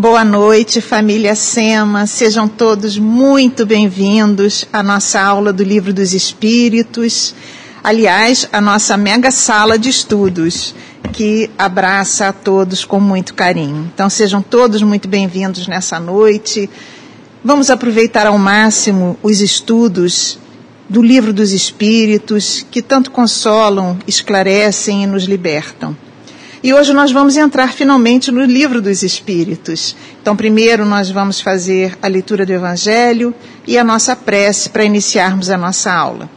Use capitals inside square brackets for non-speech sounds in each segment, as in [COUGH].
Boa noite, família Sema. Sejam todos muito bem-vindos à nossa aula do Livro dos Espíritos. Aliás, a nossa mega sala de estudos, que abraça a todos com muito carinho. Então, sejam todos muito bem-vindos nessa noite. Vamos aproveitar ao máximo os estudos do Livro dos Espíritos, que tanto consolam, esclarecem e nos libertam. E hoje nós vamos entrar finalmente no livro dos Espíritos. Então, primeiro nós vamos fazer a leitura do Evangelho e a nossa prece para iniciarmos a nossa aula.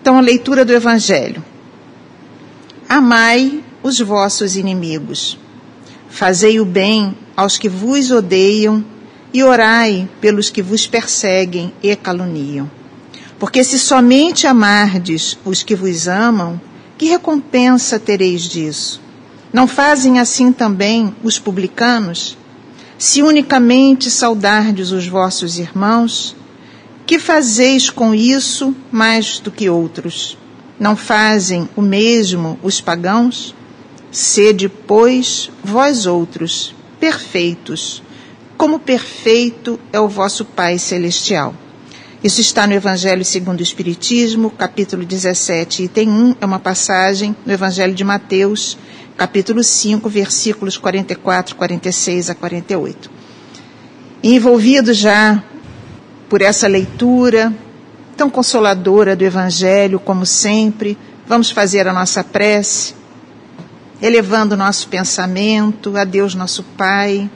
Então, a leitura do Evangelho. Amai os vossos inimigos, fazei o bem aos que vos odeiam e orai pelos que vos perseguem e caluniam. Porque se somente amardes os que vos amam, que recompensa tereis disso? Não fazem assim também os publicanos? Se unicamente saudardes os vossos irmãos, que fazeis com isso mais do que outros? Não fazem o mesmo os pagãos? Sede, pois, vós outros, perfeitos, como perfeito é o vosso Pai Celestial. Isso está no Evangelho segundo o Espiritismo, capítulo 17, item 1, é uma passagem no Evangelho de Mateus, capítulo 5, versículos 44, 46 a 48. E envolvido já por essa leitura tão consoladora do Evangelho, como sempre, vamos fazer a nossa prece, elevando o nosso pensamento a Deus nosso Pai,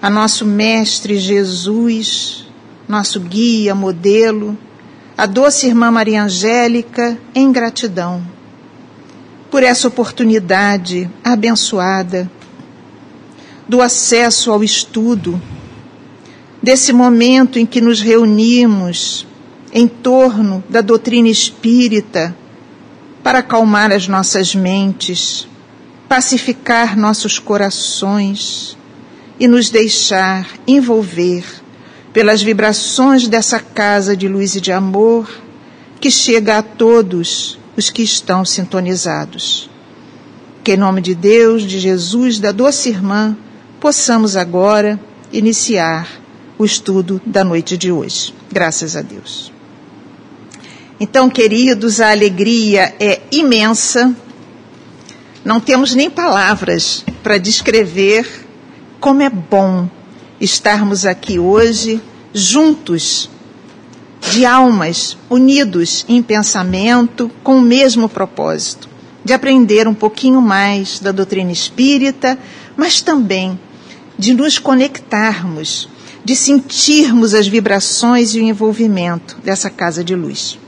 a nosso Mestre Jesus, nosso guia, modelo, a doce irmã Maria Angélica, em gratidão por essa oportunidade abençoada do acesso ao estudo, desse momento em que nos reunimos em torno da doutrina espírita para acalmar as nossas mentes, pacificar nossos corações e nos deixar envolver pelas vibrações dessa casa de luz e de amor que chega a todos os que estão sintonizados. Que em nome de Deus, de Jesus, da doce irmã, possamos agora iniciar o estudo da noite de hoje. Graças a Deus. Então, queridos, a alegria é imensa. Não temos nem palavras para descrever como é bom estarmos aqui hoje juntos, de almas, unidos em pensamento, com o mesmo propósito, de aprender um pouquinho mais da doutrina espírita, mas também de nos conectarmos, de sentirmos as vibrações e o envolvimento dessa casa de luz.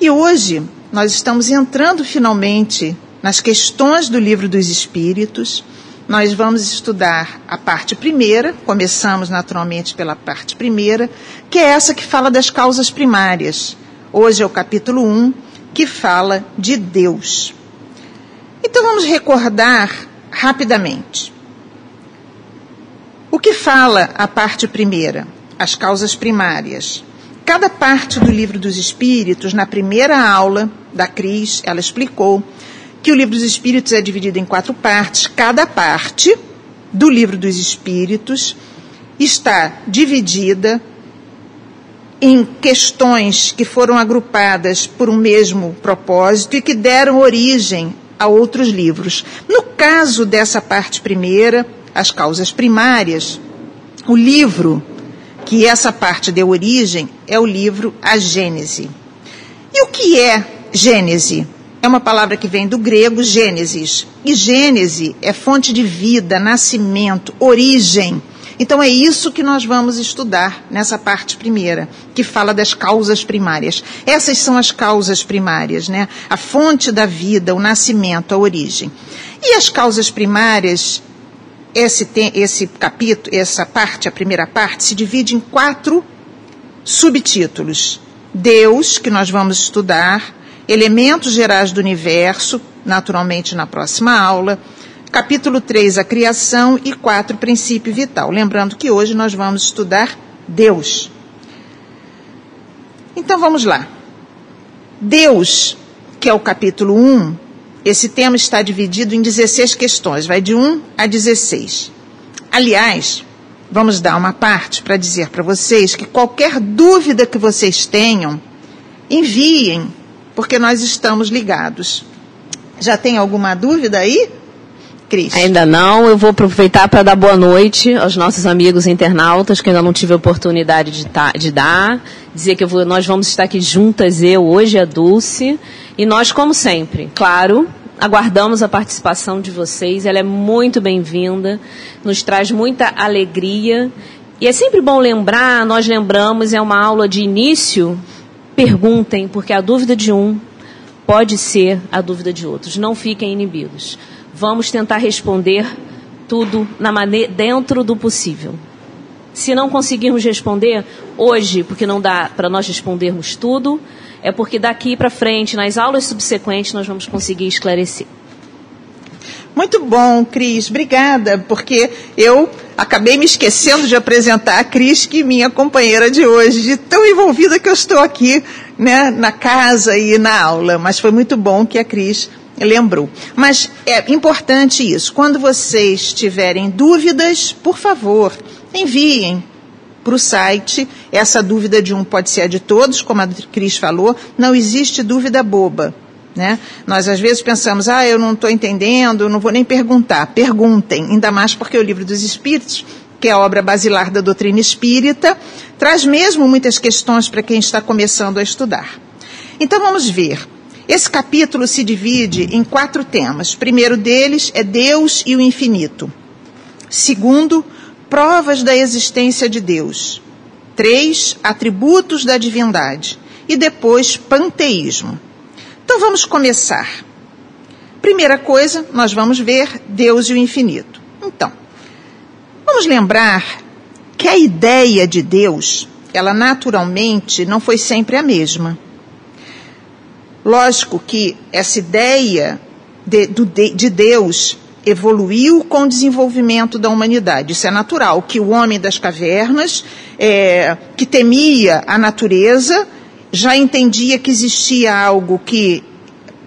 E hoje nós estamos entrando finalmente nas questões do livro dos Espíritos nós vamos estudar a parte primeira, começamos naturalmente pela parte primeira, que é essa que fala das causas primárias. Hoje é o capítulo 1, que fala de Deus. Então vamos recordar rapidamente. O que fala a parte primeira? As causas primárias. Cada parte do livro dos Espíritos, na primeira aula da Cris, ela explicou que o livro dos Espíritos é dividido em quatro partes. Cada parte do livro dos Espíritos está dividida em questões que foram agrupadas por um mesmo propósito e que deram origem a outros livros. No caso dessa parte primeira, as causas primárias, o livro que essa parte deu origem é o livro A Gênese. E o que é Gênese? É uma palavra que vem do grego Gênesis. E Gênese é fonte de vida, nascimento, origem. Então é isso que nós vamos estudar nessa parte primeira, que fala das causas primárias. Essas são as causas primárias, né? A fonte da vida, o nascimento, a origem. E as causas primárias, esse, esse capítulo, essa parte, a primeira parte, se divide em quatro subtítulos. Deus, que nós vamos estudar, Elementos Gerais do Universo, naturalmente na próxima aula. Capítulo 3, a criação e 4, princípio vital. Lembrando que hoje nós vamos estudar Deus. Então vamos lá. Deus, que é o capítulo 1, esse tema está dividido em 16 questões, vai de 1 a 16. Aliás, vamos dar uma parte para dizer para vocês que qualquer dúvida que vocês tenham, enviem, porque nós estamos ligados. Já tem alguma dúvida aí? Cris? Ainda não. Eu vou aproveitar para dar boa noite aos nossos amigos internautas, que ainda não tive a oportunidade de, de dar. Dizer que vou, nós vamos estar aqui juntas, eu, hoje a Dulce. E nós, como sempre, claro, aguardamos a participação de vocês. Ela é muito bem-vinda, nos traz muita alegria. E é sempre bom lembrar, nós lembramos, é uma aula de início. Perguntem, porque a dúvida de um pode ser a dúvida de outros. Não fiquem inibidos vamos tentar responder tudo na maneira, dentro do possível. Se não conseguirmos responder hoje, porque não dá para nós respondermos tudo, é porque daqui para frente, nas aulas subsequentes, nós vamos conseguir esclarecer. Muito bom, Cris. Obrigada, porque eu acabei me esquecendo de apresentar a Cris, que é minha companheira de hoje, de tão envolvida que eu estou aqui né, na casa e na aula. Mas foi muito bom que a Cris lembrou. Mas é importante isso. Quando vocês tiverem dúvidas, por favor, enviem para o site. Essa dúvida de um pode ser a de todos, como a Cris falou. Não existe dúvida boba. Né? Nós às vezes pensamos, ah, eu não estou entendendo, não vou nem perguntar. Perguntem, ainda mais porque o Livro dos Espíritos, que é a obra basilar da doutrina espírita, traz mesmo muitas questões para quem está começando a estudar. Então vamos ver. Esse capítulo se divide em quatro temas. O primeiro deles é Deus e o infinito. Segundo, provas da existência de Deus. Três, atributos da divindade. E depois, panteísmo. Então vamos começar. Primeira coisa, nós vamos ver Deus e o infinito. Então, vamos lembrar que a ideia de Deus, ela naturalmente não foi sempre a mesma. Lógico que essa ideia de, de Deus evoluiu com o desenvolvimento da humanidade. Isso é natural, que o homem das cavernas, é, que temia a natureza, já entendia que existia algo que,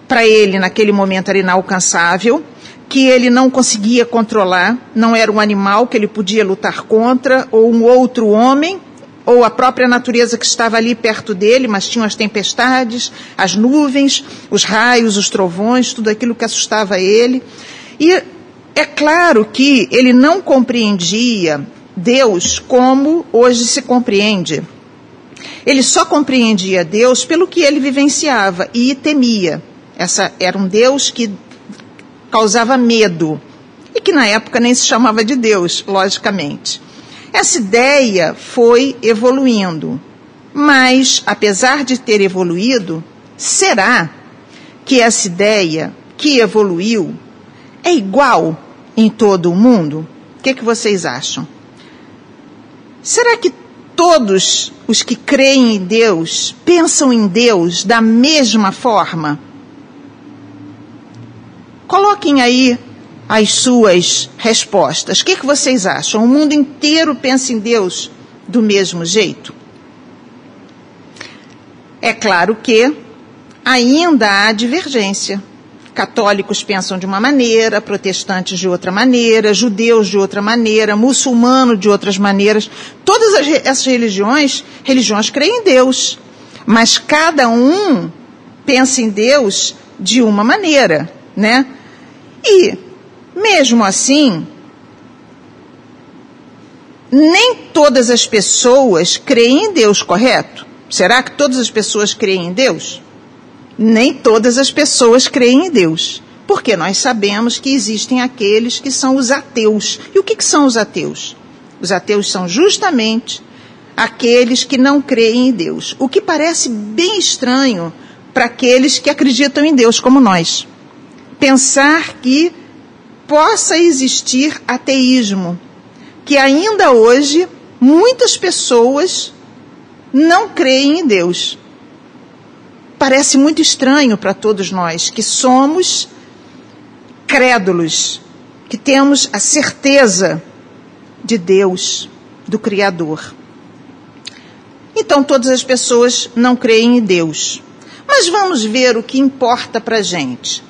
para ele, naquele momento, era inalcançável, que ele não conseguia controlar, não era um animal que ele podia lutar contra, ou um outro homem, ou a própria natureza que estava ali perto dele, mas tinham as tempestades, as nuvens, os raios, os trovões, tudo aquilo que assustava ele. E é claro que ele não compreendia Deus como hoje se compreende. Ele só compreendia Deus pelo que ele vivenciava e temia. Essa era um Deus que causava medo e que na época nem se chamava de Deus, logicamente. Essa ideia foi evoluindo, mas, apesar de ter evoluído, será que essa ideia que evoluiu é igual em todo o mundo? O que, que vocês acham? Será que todos os que creem em Deus pensam em Deus da mesma forma? Coloquem aí as suas respostas. O que, que vocês acham? O mundo inteiro pensa em Deus do mesmo jeito? É claro que ainda há divergência. Católicos pensam de uma maneira, protestantes de outra maneira, judeus de outra maneira, muçulmanos de outras maneiras. Todas as, essas religiões, religiões creem em Deus, mas cada um pensa em Deus de uma maneira, né? E mesmo assim, nem todas as pessoas creem em Deus, correto? Será que todas as pessoas creem em Deus? Nem todas as pessoas creem em Deus. Porque nós sabemos que existem aqueles que são os ateus. E o que, que são os ateus? Os ateus são justamente aqueles que não creem em Deus. O que parece bem estranho para aqueles que acreditam em Deus, como nós. Pensar que possa existir ateísmo, que ainda hoje muitas pessoas não creem em Deus. Parece muito estranho para todos nós que somos crédulos, que temos a certeza de Deus, do Criador. Então todas as pessoas não creem em Deus. Mas vamos ver o que importa para a gente.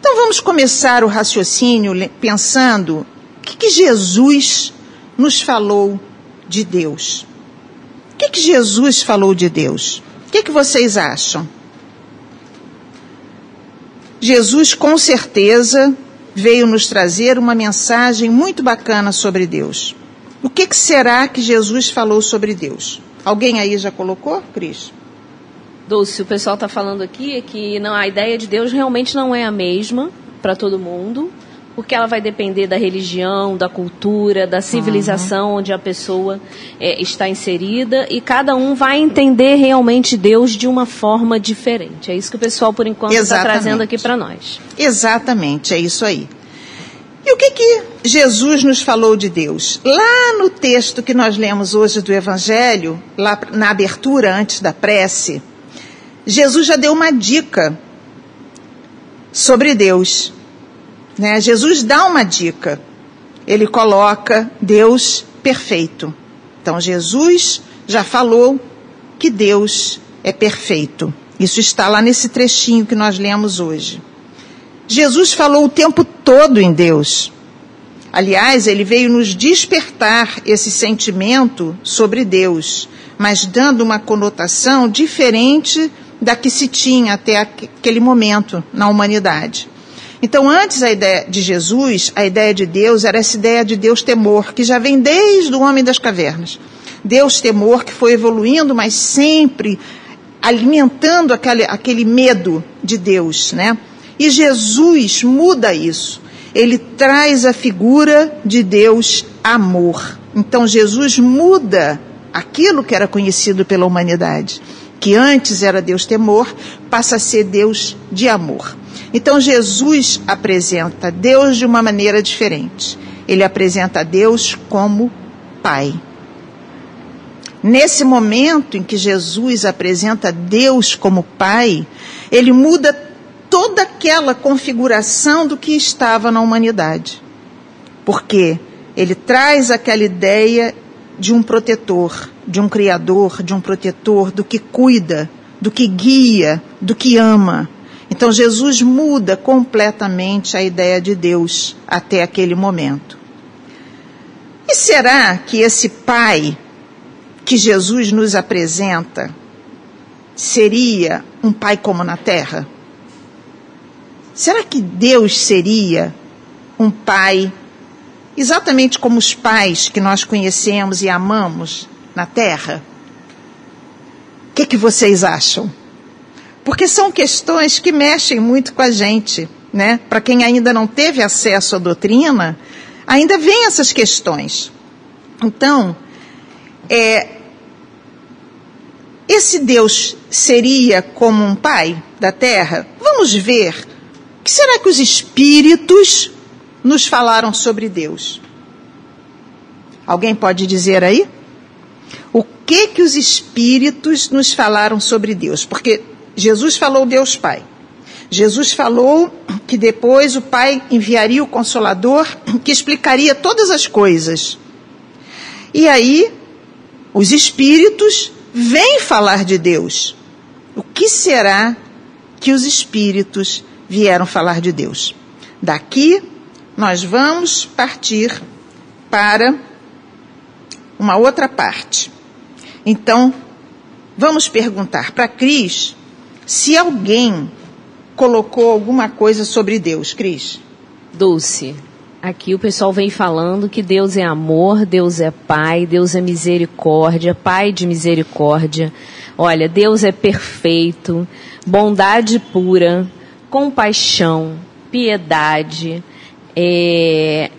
Então vamos começar o raciocínio pensando O que, que Jesus nos falou de Deus? O que, que Jesus falou de Deus? O que, que vocês acham? Jesus, com certeza, veio nos trazer uma mensagem muito bacana sobre Deus. O que, que será que Jesus falou sobre Deus? Alguém aí já colocou, Cris? Dulce, o pessoal está falando aqui que não, a ideia de Deus realmente não é a mesma para todo mundo, porque ela vai depender da religião, da cultura, da civilização uhum. onde a pessoa é, está inserida e cada um vai entender realmente Deus de uma forma diferente. É isso que o pessoal, por enquanto, está trazendo aqui para nós. Exatamente, é isso aí. E o que, que Jesus nos falou de Deus? Lá no texto que nós lemos hoje do Evangelho, lá na abertura antes da prece, Jesus já deu uma dica sobre Deus. Né? Jesus dá uma dica. Ele coloca Deus perfeito. Então, Jesus já falou que Deus é perfeito. Isso está lá nesse trechinho que nós lemos hoje. Jesus falou o tempo todo em Deus. Aliás, ele veio nos despertar esse sentimento sobre Deus, mas dando uma conotação diferente da que se tinha até aquele momento na humanidade. Então, antes a ideia de Jesus, a ideia de Deus era essa ideia de Deus temor, que já vem desde o homem das cavernas. Deus temor que foi evoluindo, mas sempre alimentando aquele, aquele medo de Deus, né? E Jesus muda isso. Ele traz a figura de Deus amor. Então Jesus muda aquilo que era conhecido pela humanidade que antes era Deus temor, passa a ser Deus de amor. Então Jesus apresenta Deus de uma maneira diferente. Ele apresenta Deus como Pai. Nesse momento em que Jesus apresenta Deus como Pai, ele muda toda aquela configuração do que estava na humanidade. Porque ele traz aquela ideia de um protetor, de um criador, de um protetor, do que cuida, do que guia, do que ama. Então Jesus muda completamente a ideia de Deus até aquele momento. E será que esse Pai que Jesus nos apresenta seria um Pai como na terra? Será que Deus seria um Pai exatamente como os pais que nós conhecemos e amamos na Terra? O que, que vocês acham? Porque são questões que mexem muito com a gente, né? Para quem ainda não teve acesso à doutrina, ainda vem essas questões. Então, é, esse Deus seria como um pai da terra? Vamos ver. O que será que os espíritos nos falaram sobre Deus? Alguém pode dizer aí? O que que os espíritos nos falaram sobre Deus? Porque Jesus falou Deus Pai. Jesus falou que depois o Pai enviaria o Consolador que explicaria todas as coisas. E aí, os espíritos vêm falar de Deus. O que será que os espíritos vieram falar de Deus? Daqui nós vamos partir para uma outra parte. Então, vamos perguntar para Cris se alguém colocou alguma coisa sobre Deus, Cris. Dulce, aqui o pessoal vem falando que Deus é amor, Deus é Pai, Deus é misericórdia, Pai de misericórdia. Olha, Deus é perfeito, bondade pura, compaixão, piedade, é,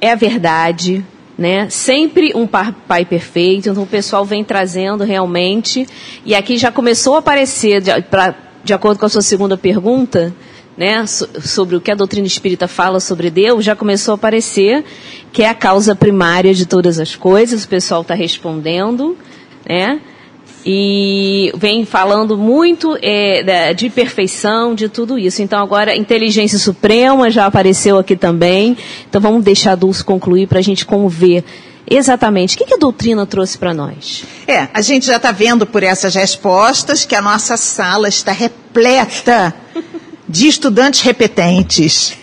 é a verdade, né? Sempre um pai perfeito. Então o pessoal vem trazendo realmente. E aqui já começou a aparecer, de, pra, de acordo com a sua segunda pergunta, né, sobre o que a doutrina espírita fala sobre Deus, já começou a aparecer que é a causa primária de todas as coisas. O pessoal está respondendo, né? E vem falando muito é, de perfeição, de tudo isso. Então agora inteligência suprema já apareceu aqui também. Então vamos deixar a Dulce concluir para a gente ver exatamente o que, que a doutrina trouxe para nós. É, a gente já está vendo por essas respostas que a nossa sala está repleta de estudantes repetentes.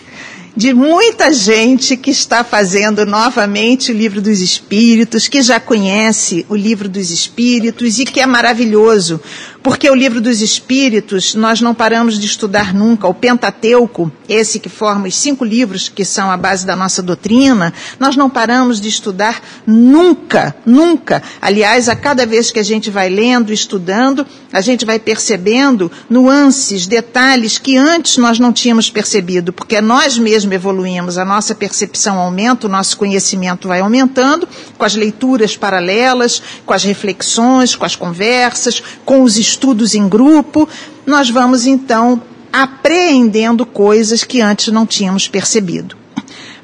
De muita gente que está fazendo novamente o livro dos Espíritos, que já conhece o livro dos Espíritos e que é maravilhoso, porque o livro dos Espíritos nós não paramos de estudar nunca. O Pentateuco, esse que forma os cinco livros que são a base da nossa doutrina, nós não paramos de estudar nunca, nunca. Aliás, a cada vez que a gente vai lendo, estudando, a gente vai percebendo nuances, detalhes que antes nós não tínhamos percebido, porque nós mesmos evoluímos, a nossa percepção aumenta, o nosso conhecimento vai aumentando, com as leituras paralelas, com as reflexões, com as conversas, com os estudos em grupo, nós vamos então apreendendo coisas que antes não tínhamos percebido.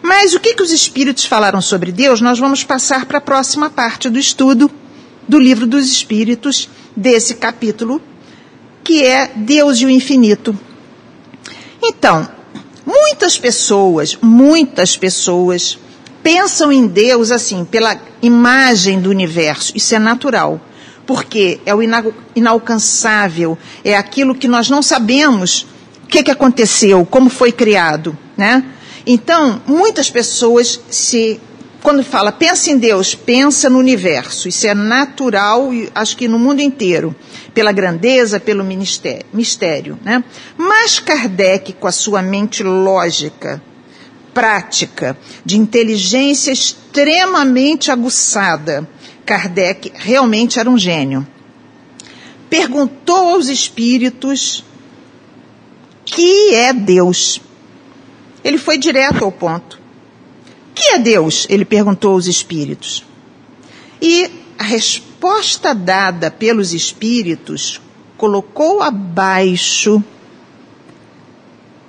Mas o que, que os espíritos falaram sobre Deus, nós vamos passar para a próxima parte do estudo do livro dos Espíritos, desse capítulo, que é Deus e o Infinito. Então, Muitas pessoas, muitas pessoas pensam em Deus assim, pela imagem do universo. Isso é natural, porque é o inalcançável, é aquilo que nós não sabemos o que, que aconteceu, como foi criado, né? Então, muitas pessoas se quando fala pensa em Deus, pensa no universo. Isso é natural e acho que no mundo inteiro, pela grandeza, pelo mistério. Né? Mas Kardec, com a sua mente lógica, prática, de inteligência extremamente aguçada, Kardec realmente era um gênio. Perguntou aos espíritos que é Deus. Ele foi direto ao ponto que é Deus? Ele perguntou aos espíritos. E a resposta dada pelos espíritos colocou abaixo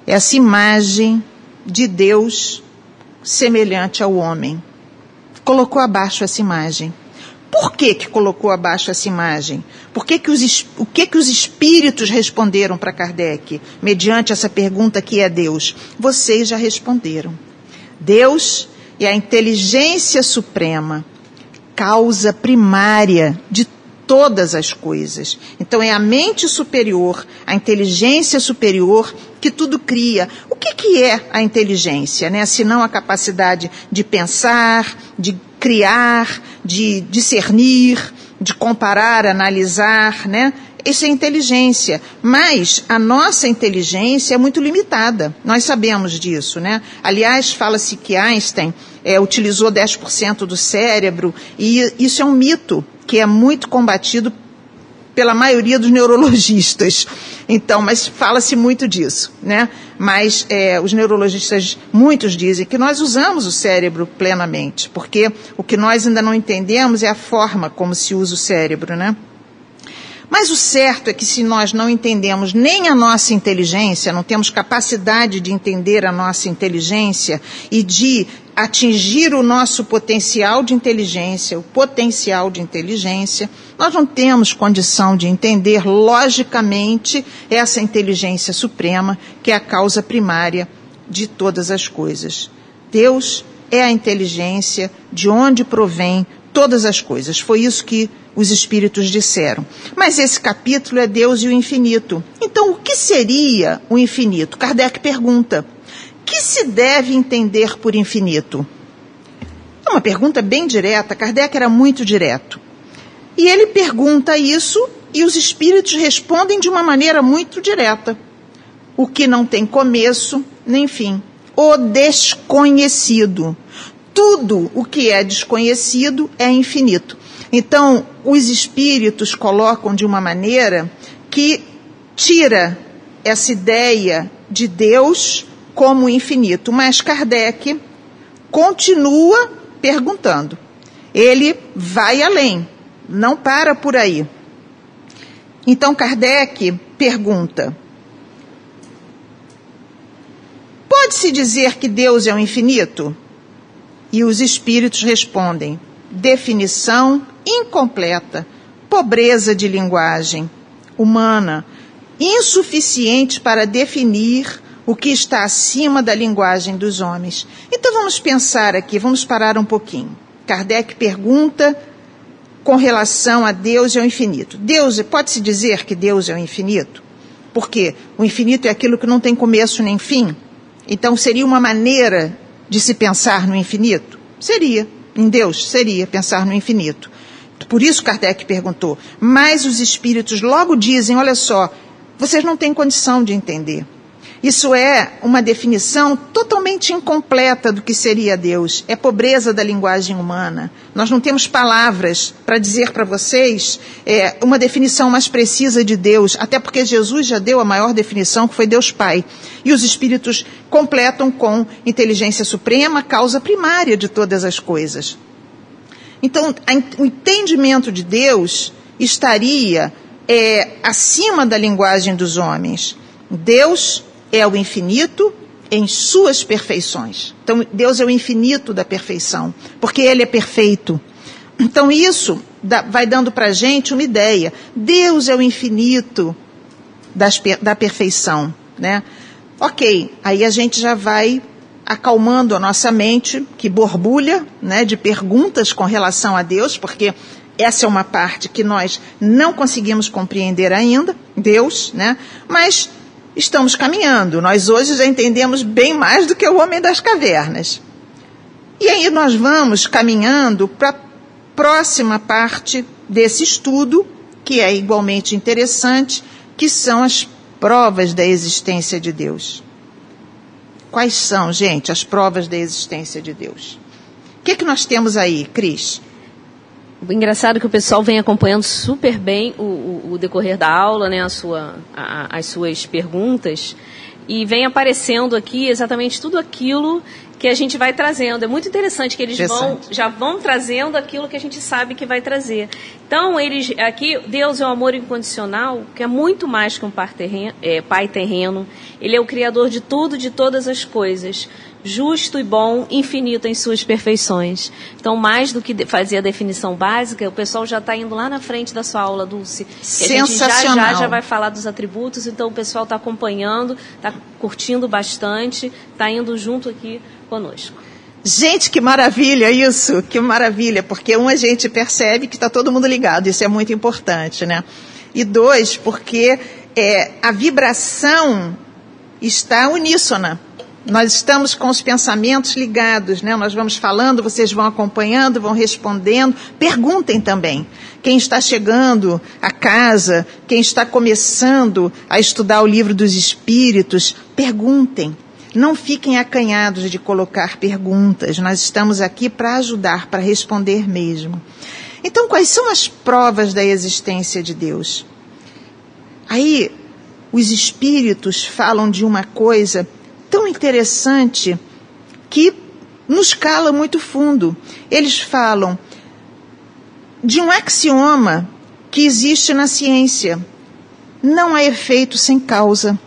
essa imagem de Deus semelhante ao homem. Colocou abaixo essa imagem. Por que, que colocou abaixo essa imagem? Por que que os, o que, que os espíritos responderam para Kardec, mediante essa pergunta que é Deus? Vocês já responderam. Deus e a inteligência suprema, causa primária de todas as coisas. Então é a mente superior, a inteligência superior que tudo cria. O que, que é a inteligência, né? Senão a capacidade de pensar, de criar, de discernir, de comparar, analisar, né? Isso é inteligência. Mas a nossa inteligência é muito limitada. Nós sabemos disso, né? Aliás, fala-se que Einstein é, utilizou 10% do cérebro, e isso é um mito que é muito combatido pela maioria dos neurologistas. Então, mas fala-se muito disso, né? Mas é, os neurologistas, muitos dizem que nós usamos o cérebro plenamente, porque o que nós ainda não entendemos é a forma como se usa o cérebro, né? Mas o certo é que se nós não entendemos nem a nossa inteligência, não temos capacidade de entender a nossa inteligência e de atingir o nosso potencial de inteligência, o potencial de inteligência, nós não temos condição de entender logicamente essa inteligência suprema que é a causa primária de todas as coisas. Deus é a inteligência de onde provém todas as coisas. Foi isso que os espíritos disseram. Mas esse capítulo é Deus e o infinito. Então, o que seria o infinito? Kardec pergunta: que se deve entender por infinito? É uma pergunta bem direta. Kardec era muito direto. E ele pergunta isso e os espíritos respondem de uma maneira muito direta. O que não tem começo nem fim. O desconhecido. Tudo o que é desconhecido é infinito. Então, os espíritos colocam de uma maneira que tira essa ideia de Deus como infinito. Mas Kardec continua perguntando. Ele vai além, não para por aí. Então Kardec pergunta: Pode-se dizer que Deus é o infinito? E os espíritos respondem: definição incompleta, pobreza de linguagem humana, insuficiente para definir o que está acima da linguagem dos homens. Então vamos pensar aqui, vamos parar um pouquinho. Kardec pergunta com relação a Deus e ao infinito. Deus, pode-se dizer que Deus é o infinito? Porque o infinito é aquilo que não tem começo nem fim. Então seria uma maneira de se pensar no infinito? Seria. Em Deus, seria pensar no infinito. Por isso Kardec perguntou. Mas os espíritos logo dizem: olha só, vocês não têm condição de entender. Isso é uma definição totalmente incompleta do que seria Deus. É pobreza da linguagem humana. Nós não temos palavras para dizer para vocês é, uma definição mais precisa de Deus, até porque Jesus já deu a maior definição, que foi Deus Pai. E os Espíritos completam com inteligência suprema, causa primária de todas as coisas. Então, o entendimento de Deus estaria é, acima da linguagem dos homens. Deus é o infinito em suas perfeições. Então, Deus é o infinito da perfeição, porque Ele é perfeito. Então, isso vai dando para a gente uma ideia. Deus é o infinito das, da perfeição. Né? Ok, aí a gente já vai acalmando a nossa mente, que borbulha né, de perguntas com relação a Deus, porque essa é uma parte que nós não conseguimos compreender ainda, Deus, né? Mas estamos caminhando. Nós hoje já entendemos bem mais do que o homem das cavernas. E aí nós vamos caminhando para a próxima parte desse estudo, que é igualmente interessante, que são as provas da existência de Deus. Quais são, gente, as provas da existência de Deus? O que, é que nós temos aí, Cris? Engraçado que o pessoal vem acompanhando super bem o, o, o decorrer da aula, né, a sua, a, as suas perguntas, e vem aparecendo aqui exatamente tudo aquilo que a gente vai trazendo. É muito interessante que eles vão, já vão trazendo aquilo que a gente sabe que vai trazer. Então, eles aqui, Deus é um amor incondicional, que é muito mais que um pai terreno, é, pai terreno. Ele é o criador de tudo, de todas as coisas justo e bom, infinito em suas perfeições. Então, mais do que fazer a definição básica, o pessoal já está indo lá na frente da sua aula, Dulce. Sensacional. a gente já, já, já vai falar dos atributos, então o pessoal está acompanhando, está curtindo bastante, está indo junto aqui conosco. Gente, que maravilha isso, que maravilha, porque um, a gente percebe que está todo mundo ligado, isso é muito importante, né? E dois, porque é, a vibração está uníssona nós estamos com os pensamentos ligados, né? Nós vamos falando, vocês vão acompanhando, vão respondendo. Perguntem também. Quem está chegando a casa, quem está começando a estudar o livro dos Espíritos, perguntem. Não fiquem acanhados de colocar perguntas. Nós estamos aqui para ajudar, para responder mesmo. Então, quais são as provas da existência de Deus? Aí, os espíritos falam de uma coisa tão interessante que nos cala muito fundo. Eles falam de um axioma que existe na ciência: não há efeito sem causa.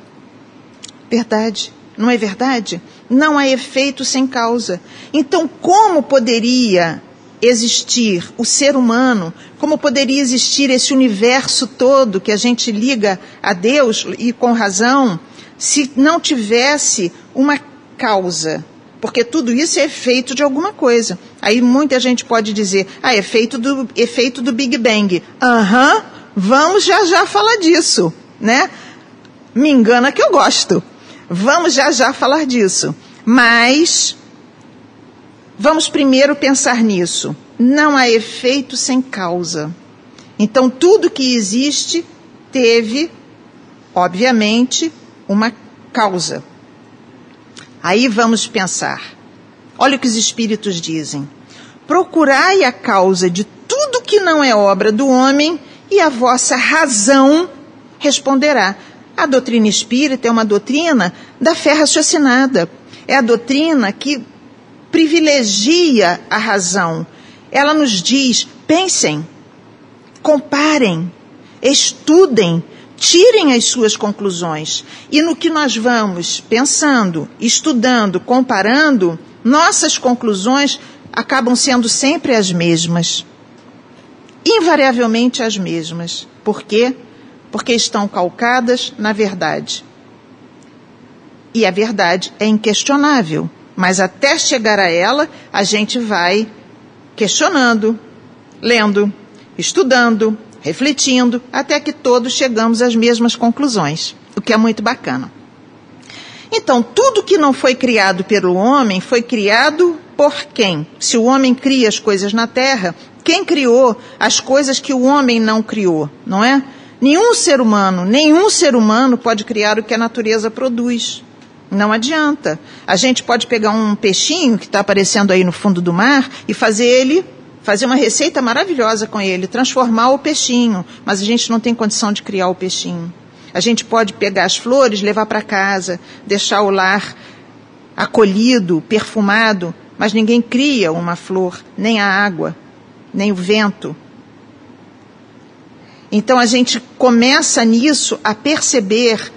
Verdade, não é verdade? Não há efeito sem causa. Então, como poderia existir o ser humano, como poderia existir esse universo todo que a gente liga a Deus e com razão, se não tivesse uma causa. Porque tudo isso é efeito de alguma coisa. Aí muita gente pode dizer, ah, é efeito do, efeito do Big Bang. Aham, uhum, vamos já já falar disso, né? Me engana que eu gosto. Vamos já já falar disso. Mas, vamos primeiro pensar nisso. Não há efeito sem causa. Então, tudo que existe teve, obviamente, uma causa. Aí vamos pensar. Olha o que os espíritos dizem. Procurai a causa de tudo que não é obra do homem e a vossa razão responderá. A doutrina espírita é uma doutrina da fé raciocinada. É a doutrina que privilegia a razão. Ela nos diz: pensem, comparem, estudem, tirem as suas conclusões. E no que nós vamos pensando, estudando, comparando, nossas conclusões acabam sendo sempre as mesmas. Invariavelmente as mesmas. Por quê? Porque estão calcadas na verdade. E a verdade é inquestionável. Mas até chegar a ela, a gente vai questionando, lendo, estudando, refletindo, até que todos chegamos às mesmas conclusões, o que é muito bacana. Então, tudo que não foi criado pelo homem foi criado por quem? Se o homem cria as coisas na terra, quem criou as coisas que o homem não criou, não é? Nenhum ser humano, nenhum ser humano pode criar o que a natureza produz. Não adianta. A gente pode pegar um peixinho que está aparecendo aí no fundo do mar e fazer ele, fazer uma receita maravilhosa com ele, transformar o peixinho, mas a gente não tem condição de criar o peixinho. A gente pode pegar as flores, levar para casa, deixar o lar acolhido, perfumado, mas ninguém cria uma flor, nem a água, nem o vento. Então a gente começa nisso a perceber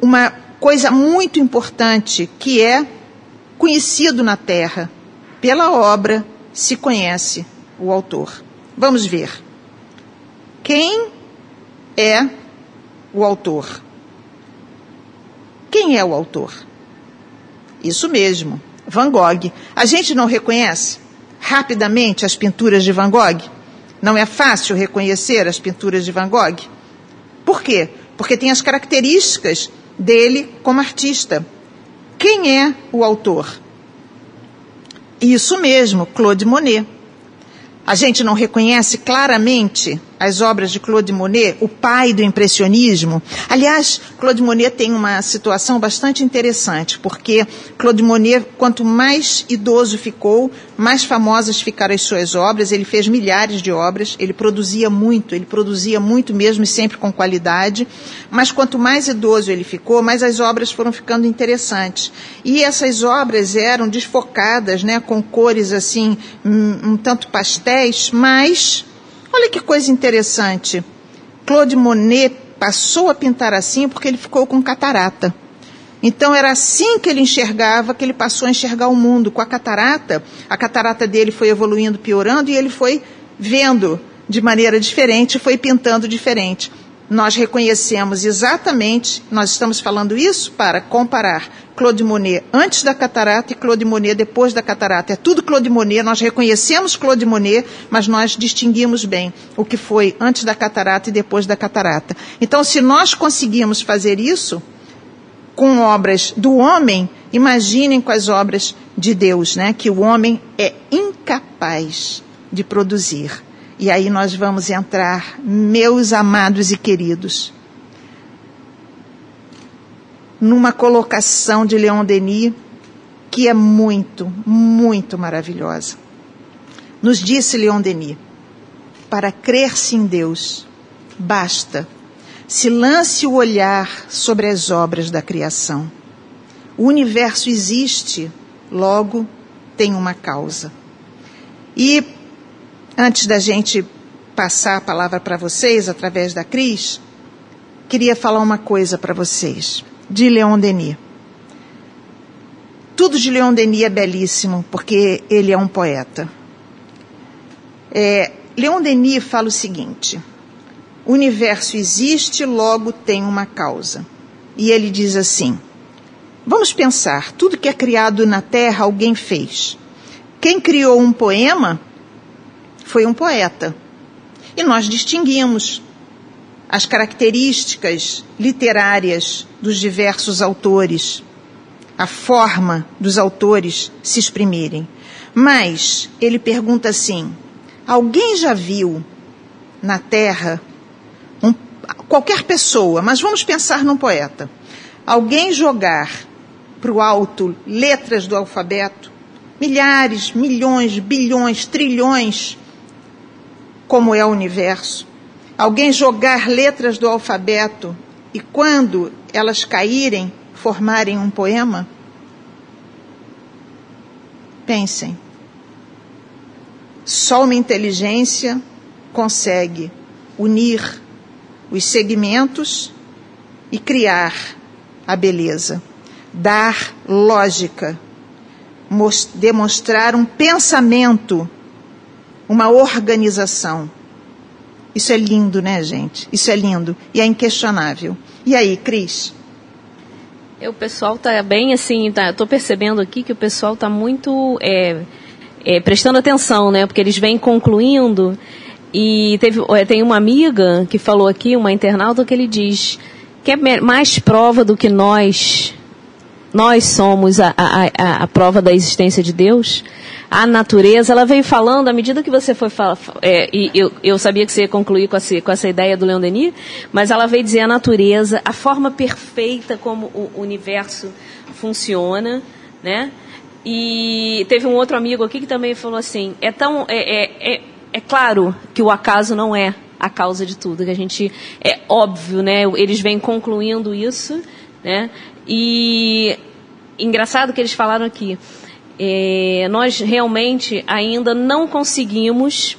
uma coisa muito importante que é conhecido na Terra. Pela obra se conhece o autor. Vamos ver. Quem é o autor? Quem é o autor? Isso mesmo, Van Gogh. A gente não reconhece rapidamente as pinturas de Van Gogh? Não é fácil reconhecer as pinturas de Van Gogh? Por quê? Porque tem as características dele como artista. Quem é o autor? Isso mesmo, Claude Monet. A gente não reconhece claramente as obras de Claude Monet, o pai do impressionismo. Aliás, Claude Monet tem uma situação bastante interessante, porque Claude Monet, quanto mais idoso ficou, mais famosas ficaram as suas obras. Ele fez milhares de obras, ele produzia muito, ele produzia muito mesmo e sempre com qualidade. Mas quanto mais idoso ele ficou, mais as obras foram ficando interessantes. E essas obras eram desfocadas, né, com cores assim, um, um tanto pastéis, mas Olha que coisa interessante. Claude Monet passou a pintar assim porque ele ficou com catarata. Então era assim que ele enxergava, que ele passou a enxergar o mundo. Com a catarata, a catarata dele foi evoluindo, piorando, e ele foi vendo de maneira diferente, foi pintando diferente nós reconhecemos exatamente, nós estamos falando isso para comparar Claude Monet antes da catarata e Claude Monet depois da catarata. É tudo Claude Monet, nós reconhecemos Claude Monet, mas nós distinguimos bem o que foi antes da catarata e depois da catarata. Então, se nós conseguimos fazer isso com obras do homem, imaginem com as obras de Deus, né? Que o homem é incapaz de produzir. E aí nós vamos entrar, meus amados e queridos, numa colocação de Leon Denis que é muito, muito maravilhosa. Nos disse Leon Denis: para crer-se em Deus, basta se lance o olhar sobre as obras da criação. O universo existe, logo tem uma causa. E Antes da gente passar a palavra para vocês através da Cris, queria falar uma coisa para vocês, de Leon Denis. Tudo de Leon Denis é belíssimo, porque ele é um poeta. É, Leon Denis fala o seguinte: o universo existe, logo tem uma causa. E ele diz assim: vamos pensar, tudo que é criado na Terra alguém fez. Quem criou um poema foi um poeta. E nós distinguimos as características literárias dos diversos autores, a forma dos autores se exprimirem. Mas ele pergunta assim: alguém já viu na Terra um, qualquer pessoa, mas vamos pensar num poeta, alguém jogar para o alto letras do alfabeto, milhares, milhões, bilhões, trilhões como é o universo. Alguém jogar letras do alfabeto e quando elas caírem, formarem um poema? Pensem. Só uma inteligência consegue unir os segmentos e criar a beleza, dar lógica, demonstrar um pensamento uma organização. Isso é lindo, né, gente? Isso é lindo e é inquestionável. E aí, Cris? O pessoal tá bem assim, tá, tô percebendo aqui que o pessoal tá muito é, é, prestando atenção, né? Porque eles vêm concluindo e teve, é, tem uma amiga que falou aqui, uma internauta, que ele diz que é mais prova do que nós nós somos a, a, a, a prova da existência de Deus? A natureza, ela veio falando, à medida que você foi falar, é, e eu, eu sabia que você ia concluir com essa, com essa ideia do Leon Denis, mas ela veio dizer a natureza, a forma perfeita como o universo funciona, né? E teve um outro amigo aqui que também falou assim, é tão, é, é, é, é claro que o acaso não é a causa de tudo, que a gente, é óbvio, né? Eles vêm concluindo isso, né? E engraçado que eles falaram aqui, é, nós realmente ainda não conseguimos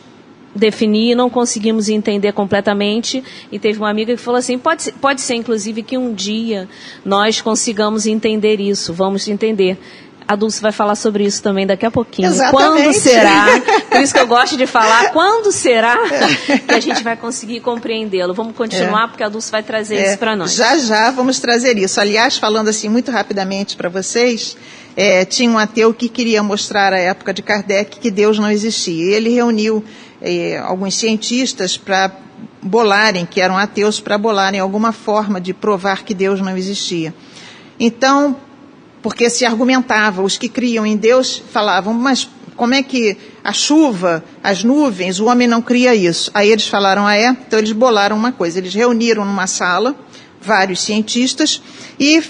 definir, não conseguimos entender completamente. E teve uma amiga que falou assim: pode, pode ser, inclusive, que um dia nós consigamos entender isso, vamos entender. A Dulce vai falar sobre isso também daqui a pouquinho. Exatamente. Quando será? [LAUGHS] Por isso que eu gosto de falar, quando será [LAUGHS] que a gente vai conseguir compreendê-lo? Vamos continuar, é. porque a Dulce vai trazer é. isso para nós. Já, já vamos trazer isso. Aliás, falando assim muito rapidamente para vocês, é, tinha um ateu que queria mostrar à época de Kardec que Deus não existia. Ele reuniu é, alguns cientistas para bolarem, que eram ateus, para bolarem alguma forma de provar que Deus não existia. Então, porque se argumentava, os que criam em Deus falavam, mas como é que a chuva, as nuvens, o homem não cria isso? Aí eles falaram, ah é? Então eles bolaram uma coisa, eles reuniram numa sala vários cientistas e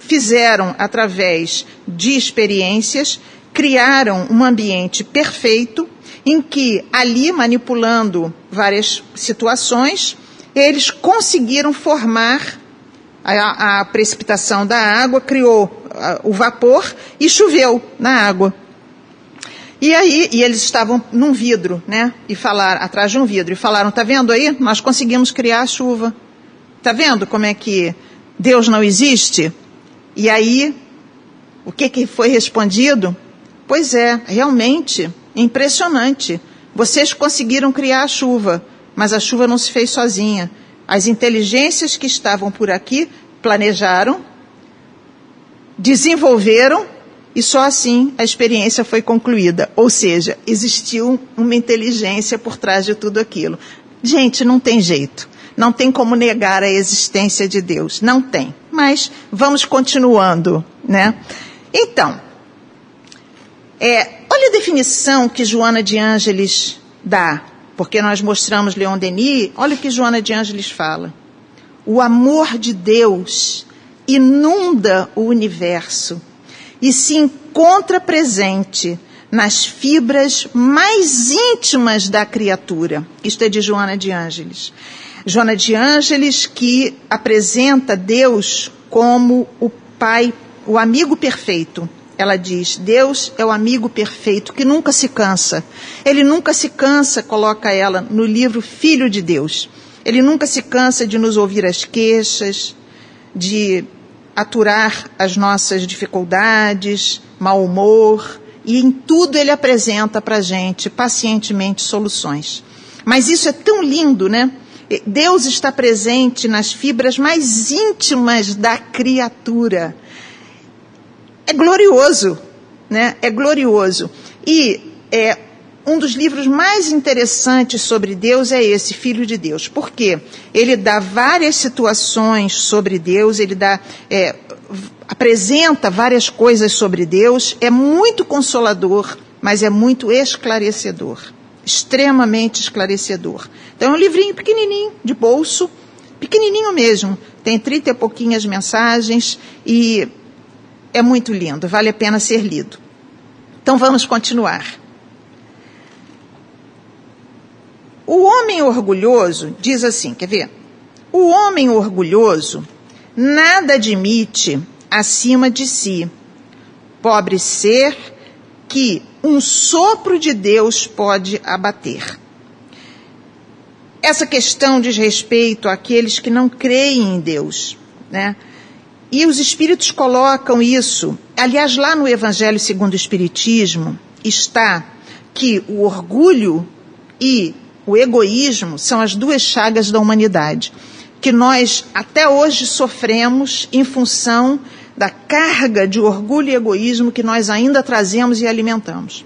fizeram, através de experiências, criaram um ambiente perfeito em que, ali, manipulando várias situações, eles conseguiram formar a, a precipitação da água, criou a, o vapor e choveu na água. E aí, e eles estavam num vidro, né? E falaram, atrás de um vidro, e falaram, tá vendo aí? Nós conseguimos criar a chuva. Tá vendo como é que Deus não existe? E aí, o que, que foi respondido? Pois é, realmente, impressionante. Vocês conseguiram criar a chuva, mas a chuva não se fez sozinha. As inteligências que estavam por aqui planejaram, desenvolveram e só assim a experiência foi concluída. Ou seja, existiu uma inteligência por trás de tudo aquilo. Gente, não tem jeito. Não tem como negar a existência de Deus. Não tem. Mas vamos continuando, né? Então, é, olha a definição que Joana de Ângeles dá porque nós mostramos Leon Denis, olha o que Joana de Ângeles fala. O amor de Deus inunda o universo e se encontra presente nas fibras mais íntimas da criatura. Isto é de Joana de Ângeles. Joana de Ângeles que apresenta Deus como o Pai, o amigo perfeito ela diz: Deus é o amigo perfeito que nunca se cansa. Ele nunca se cansa, coloca ela no livro Filho de Deus. Ele nunca se cansa de nos ouvir as queixas, de aturar as nossas dificuldades, mau humor, e em tudo ele apresenta para a gente pacientemente soluções. Mas isso é tão lindo, né? Deus está presente nas fibras mais íntimas da criatura é glorioso, né? É glorioso. E é, um dos livros mais interessantes sobre Deus é esse, Filho de Deus. Por quê? Ele dá várias situações sobre Deus, ele dá, é, apresenta várias coisas sobre Deus, é muito consolador, mas é muito esclarecedor. Extremamente esclarecedor. Então é um livrinho pequenininho, de bolso, pequenininho mesmo. Tem trinta e pouquinhas mensagens e é muito lindo, vale a pena ser lido. Então vamos continuar. O homem orgulhoso diz assim, quer ver? O homem orgulhoso nada admite acima de si, pobre ser que um sopro de Deus pode abater. Essa questão diz respeito àqueles que não creem em Deus, né? E os espíritos colocam isso. Aliás, lá no Evangelho segundo o Espiritismo está que o orgulho e o egoísmo são as duas chagas da humanidade, que nós até hoje sofremos em função da carga de orgulho e egoísmo que nós ainda trazemos e alimentamos.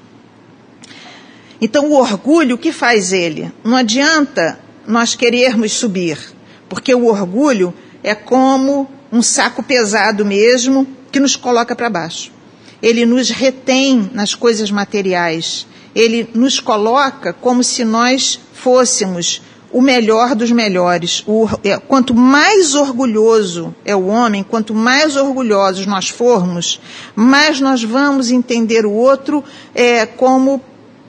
Então, o orgulho, o que faz ele? Não adianta nós querermos subir, porque o orgulho é como um saco pesado mesmo que nos coloca para baixo. Ele nos retém nas coisas materiais. Ele nos coloca como se nós fôssemos o melhor dos melhores. O, é, quanto mais orgulhoso é o homem, quanto mais orgulhosos nós formos, mais nós vamos entender o outro é, como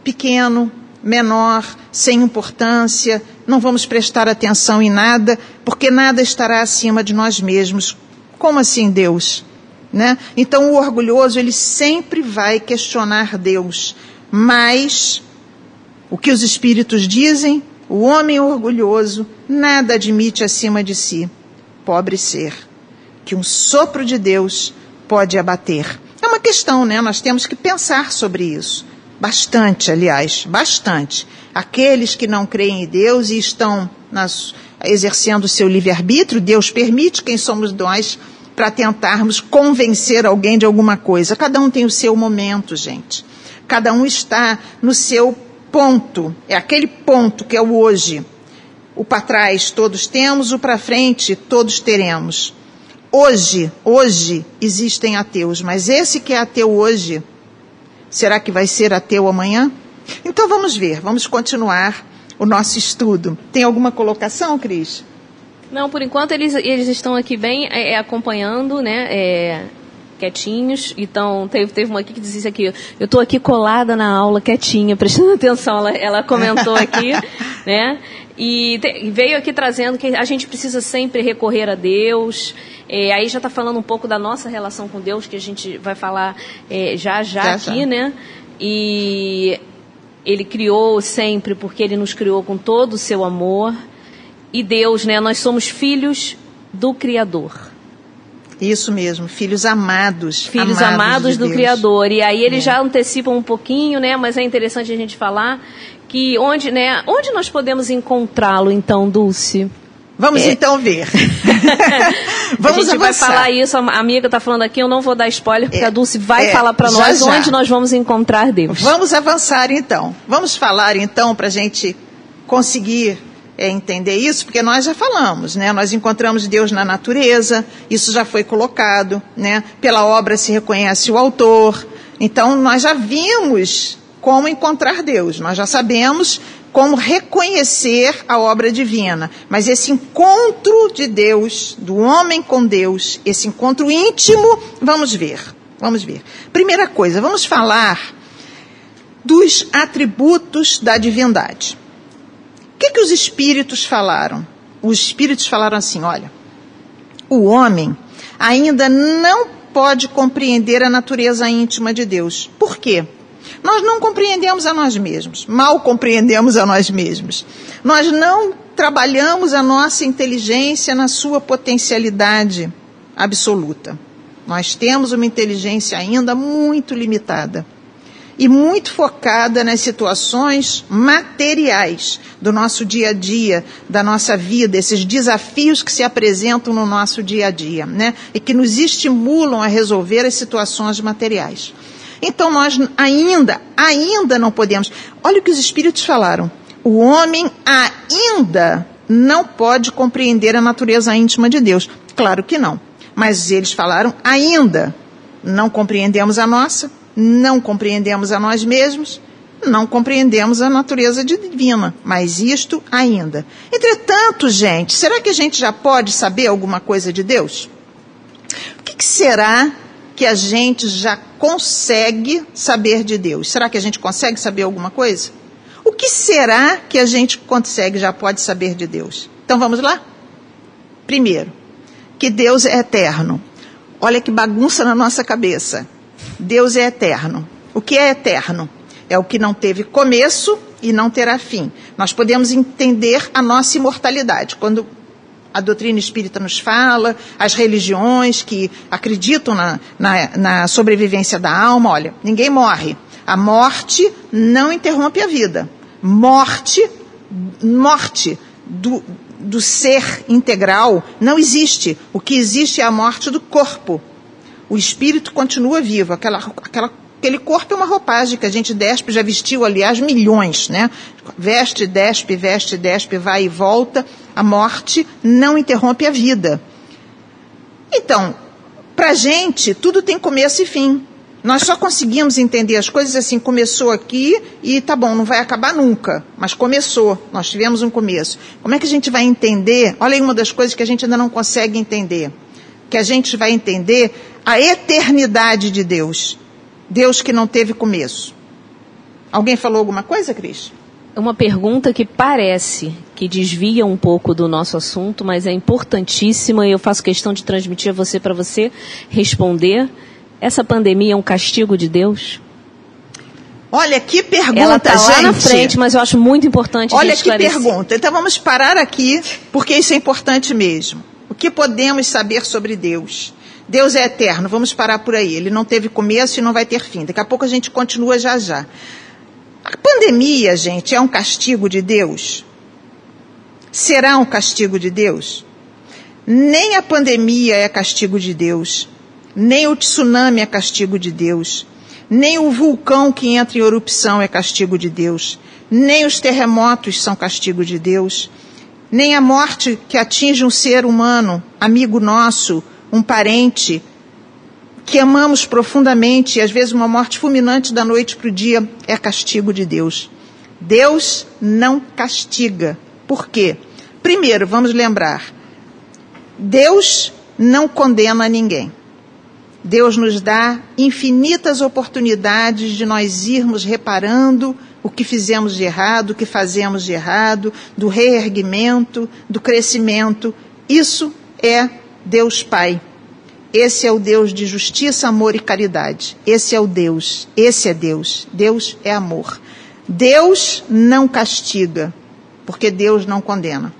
pequeno, menor, sem importância, não vamos prestar atenção em nada, porque nada estará acima de nós mesmos. Como assim Deus? Né? Então o orgulhoso ele sempre vai questionar Deus, mas o que os espíritos dizem o homem orgulhoso nada admite acima de si. Pobre ser, que um sopro de Deus pode abater. É uma questão, né? Nós temos que pensar sobre isso. Bastante, aliás, bastante. Aqueles que não creem em Deus e estão nas, exercendo o seu livre-arbítrio, Deus permite quem somos nós para tentarmos convencer alguém de alguma coisa. Cada um tem o seu momento, gente. Cada um está no seu ponto, é aquele ponto que é o hoje. O para trás todos temos, o para frente todos teremos. Hoje, hoje existem ateus, mas esse que é ateu hoje, será que vai ser ateu amanhã? Então vamos ver, vamos continuar o nosso estudo. Tem alguma colocação, Cris? Não, por enquanto eles, eles estão aqui bem é, acompanhando, né? É, quietinhos. Então, teve, teve uma aqui que disse aqui, eu estou aqui colada na aula, quietinha, prestando [LAUGHS] atenção. Ela, ela comentou aqui, [LAUGHS] né? E te, veio aqui trazendo que a gente precisa sempre recorrer a Deus. É, aí já está falando um pouco da nossa relação com Deus, que a gente vai falar é, já, já, já aqui, já. né? E ele criou sempre porque ele nos criou com todo o seu amor. E Deus, né? Nós somos filhos do Criador. Isso mesmo, filhos amados. Filhos amados, amados do Deus. Criador. E aí ele é. já antecipa um pouquinho, né? Mas é interessante a gente falar que onde, né? Onde nós podemos encontrá-lo, então, Dulce? Vamos é. então ver. [LAUGHS] [LAUGHS] Vamos a gente avançar. vai falar isso, a amiga está falando aqui, eu não vou dar spoiler, porque é. a Dulce vai é. falar para nós já. onde nós vamos encontrar Deus. Vamos avançar então. Vamos falar então para a gente conseguir é, entender isso, porque nós já falamos, né? Nós encontramos Deus na natureza, isso já foi colocado, né? Pela obra se reconhece o autor. Então nós já vimos como encontrar Deus, nós já sabemos como reconhecer a obra divina. Mas esse encontro de Deus, do homem com Deus, esse encontro íntimo, vamos ver. Vamos ver. Primeira coisa, vamos falar dos atributos da divindade que, que os espíritos falaram? Os espíritos falaram assim: olha, o homem ainda não pode compreender a natureza íntima de Deus. Por quê? Nós não compreendemos a nós mesmos, mal compreendemos a nós mesmos. Nós não trabalhamos a nossa inteligência na sua potencialidade absoluta. Nós temos uma inteligência ainda muito limitada e muito focada nas situações materiais do nosso dia a dia, da nossa vida, esses desafios que se apresentam no nosso dia a dia, né? E que nos estimulam a resolver as situações materiais. Então nós ainda, ainda não podemos. Olha o que os espíritos falaram. O homem ainda não pode compreender a natureza íntima de Deus. Claro que não. Mas eles falaram ainda. Não compreendemos a nossa, não compreendemos a nós mesmos, não compreendemos a natureza divina, mas isto ainda. Entretanto, gente, será que a gente já pode saber alguma coisa de Deus? O que, que será que a gente já consegue saber de Deus? Será que a gente consegue saber alguma coisa? O que será que a gente consegue, já pode saber de Deus? Então vamos lá? Primeiro, que Deus é eterno. Olha que bagunça na nossa cabeça. Deus é eterno. O que é eterno? É o que não teve começo e não terá fim. Nós podemos entender a nossa imortalidade. Quando a doutrina espírita nos fala, as religiões que acreditam na, na, na sobrevivência da alma, olha, ninguém morre. A morte não interrompe a vida. Morte, morte do, do ser integral não existe. O que existe é a morte do corpo o espírito continua vivo. Aquela, aquela, aquele corpo é uma roupagem que a gente despe, já vestiu, aliás, milhões, né? Veste, despe, veste, despe, vai e volta. A morte não interrompe a vida. Então, Para a gente, tudo tem começo e fim. Nós só conseguimos entender as coisas assim, começou aqui e tá bom, não vai acabar nunca, mas começou, nós tivemos um começo. Como é que a gente vai entender? Olha aí uma das coisas que a gente ainda não consegue entender. Que a gente vai entender a eternidade de Deus. Deus que não teve começo. Alguém falou alguma coisa, Cris? Uma pergunta que parece que desvia um pouco do nosso assunto, mas é importantíssima e eu faço questão de transmitir a você para você responder essa pandemia é um castigo de Deus? Olha que pergunta, Ela tá gente. lá na frente, mas eu acho muito importante Olha que pergunta. Então vamos parar aqui, porque isso é importante mesmo. Que podemos saber sobre Deus? Deus é eterno, vamos parar por aí. Ele não teve começo e não vai ter fim. Daqui a pouco a gente continua já já. A pandemia, gente, é um castigo de Deus? Será um castigo de Deus? Nem a pandemia é castigo de Deus. Nem o tsunami é castigo de Deus. Nem o vulcão que entra em erupção é castigo de Deus. Nem os terremotos são castigo de Deus. Nem a morte que atinge um ser humano, amigo nosso, um parente, que amamos profundamente, e às vezes uma morte fulminante da noite para o dia, é castigo de Deus. Deus não castiga. Por quê? Primeiro, vamos lembrar: Deus não condena ninguém. Deus nos dá infinitas oportunidades de nós irmos reparando o que fizemos de errado, o que fazemos de errado, do reerguimento, do crescimento. Isso é Deus Pai. Esse é o Deus de justiça, amor e caridade. Esse é o Deus. Esse é Deus. Deus é amor. Deus não castiga, porque Deus não condena.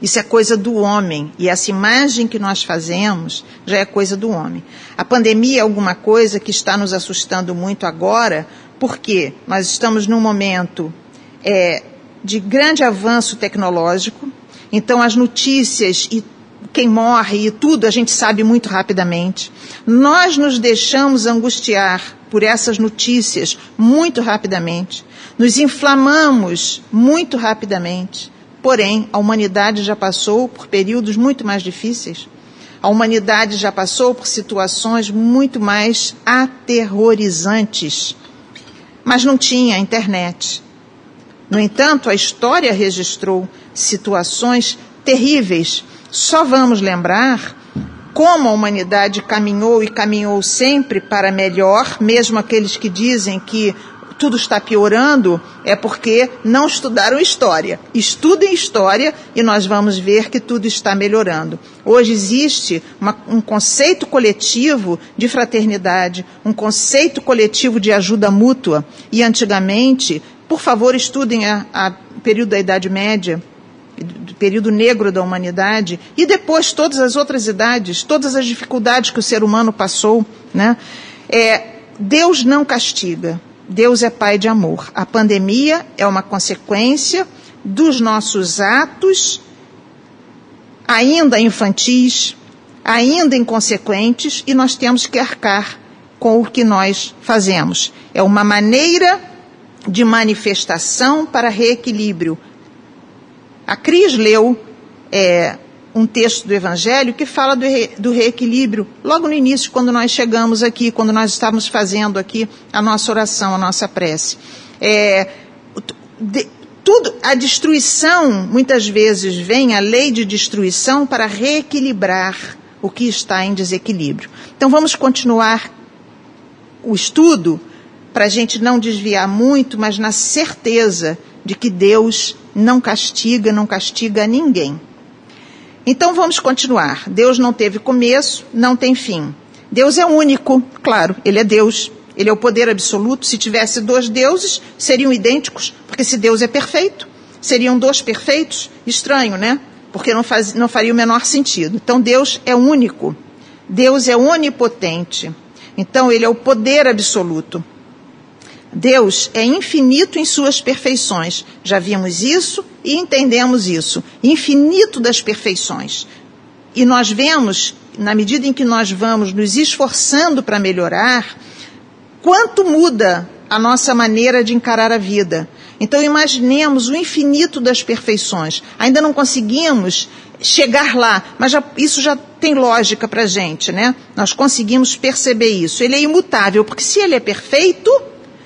Isso é coisa do homem. E essa imagem que nós fazemos já é coisa do homem. A pandemia é alguma coisa que está nos assustando muito agora, porque nós estamos num momento é, de grande avanço tecnológico. Então, as notícias e quem morre e tudo a gente sabe muito rapidamente. Nós nos deixamos angustiar por essas notícias muito rapidamente. Nos inflamamos muito rapidamente. Porém, a humanidade já passou por períodos muito mais difíceis. A humanidade já passou por situações muito mais aterrorizantes. Mas não tinha internet. No entanto, a história registrou situações terríveis. Só vamos lembrar como a humanidade caminhou e caminhou sempre para melhor, mesmo aqueles que dizem que tudo está piorando é porque não estudaram história. Estudem história e nós vamos ver que tudo está melhorando. Hoje existe uma, um conceito coletivo de fraternidade, um conceito coletivo de ajuda mútua. E antigamente, por favor, estudem a, a período da Idade Média, do período negro da humanidade, e depois todas as outras idades, todas as dificuldades que o ser humano passou. Né? É, Deus não castiga. Deus é Pai de amor. A pandemia é uma consequência dos nossos atos, ainda infantis, ainda inconsequentes, e nós temos que arcar com o que nós fazemos. É uma maneira de manifestação para reequilíbrio. A Cris leu é, um texto do Evangelho que fala do, re, do, reequilíbrio, logo no início, quando nós chegamos aqui, quando nós estávamos fazendo aqui a nossa oração, a nossa prece. É, de, tudo, a destruição, muitas vezes vem a lei de destruição para reequilibrar o que está em desequilíbrio. Então vamos continuar o estudo para a gente não desviar muito, mas na certeza de que Deus não castiga, não castiga ninguém. Então vamos continuar. Deus não teve começo, não tem fim. Deus é único, claro, ele é Deus. Ele é o poder absoluto. Se tivesse dois deuses, seriam idênticos, porque se Deus é perfeito, seriam dois perfeitos. Estranho, né? Porque não, faz, não faria o menor sentido. Então Deus é único. Deus é onipotente. Então ele é o poder absoluto. Deus é infinito em suas perfeições. Já vimos isso e entendemos isso. Infinito das perfeições. E nós vemos, na medida em que nós vamos nos esforçando para melhorar, quanto muda a nossa maneira de encarar a vida. Então imaginemos o infinito das perfeições. Ainda não conseguimos chegar lá, mas já, isso já tem lógica para a gente, né? Nós conseguimos perceber isso. Ele é imutável, porque se ele é perfeito,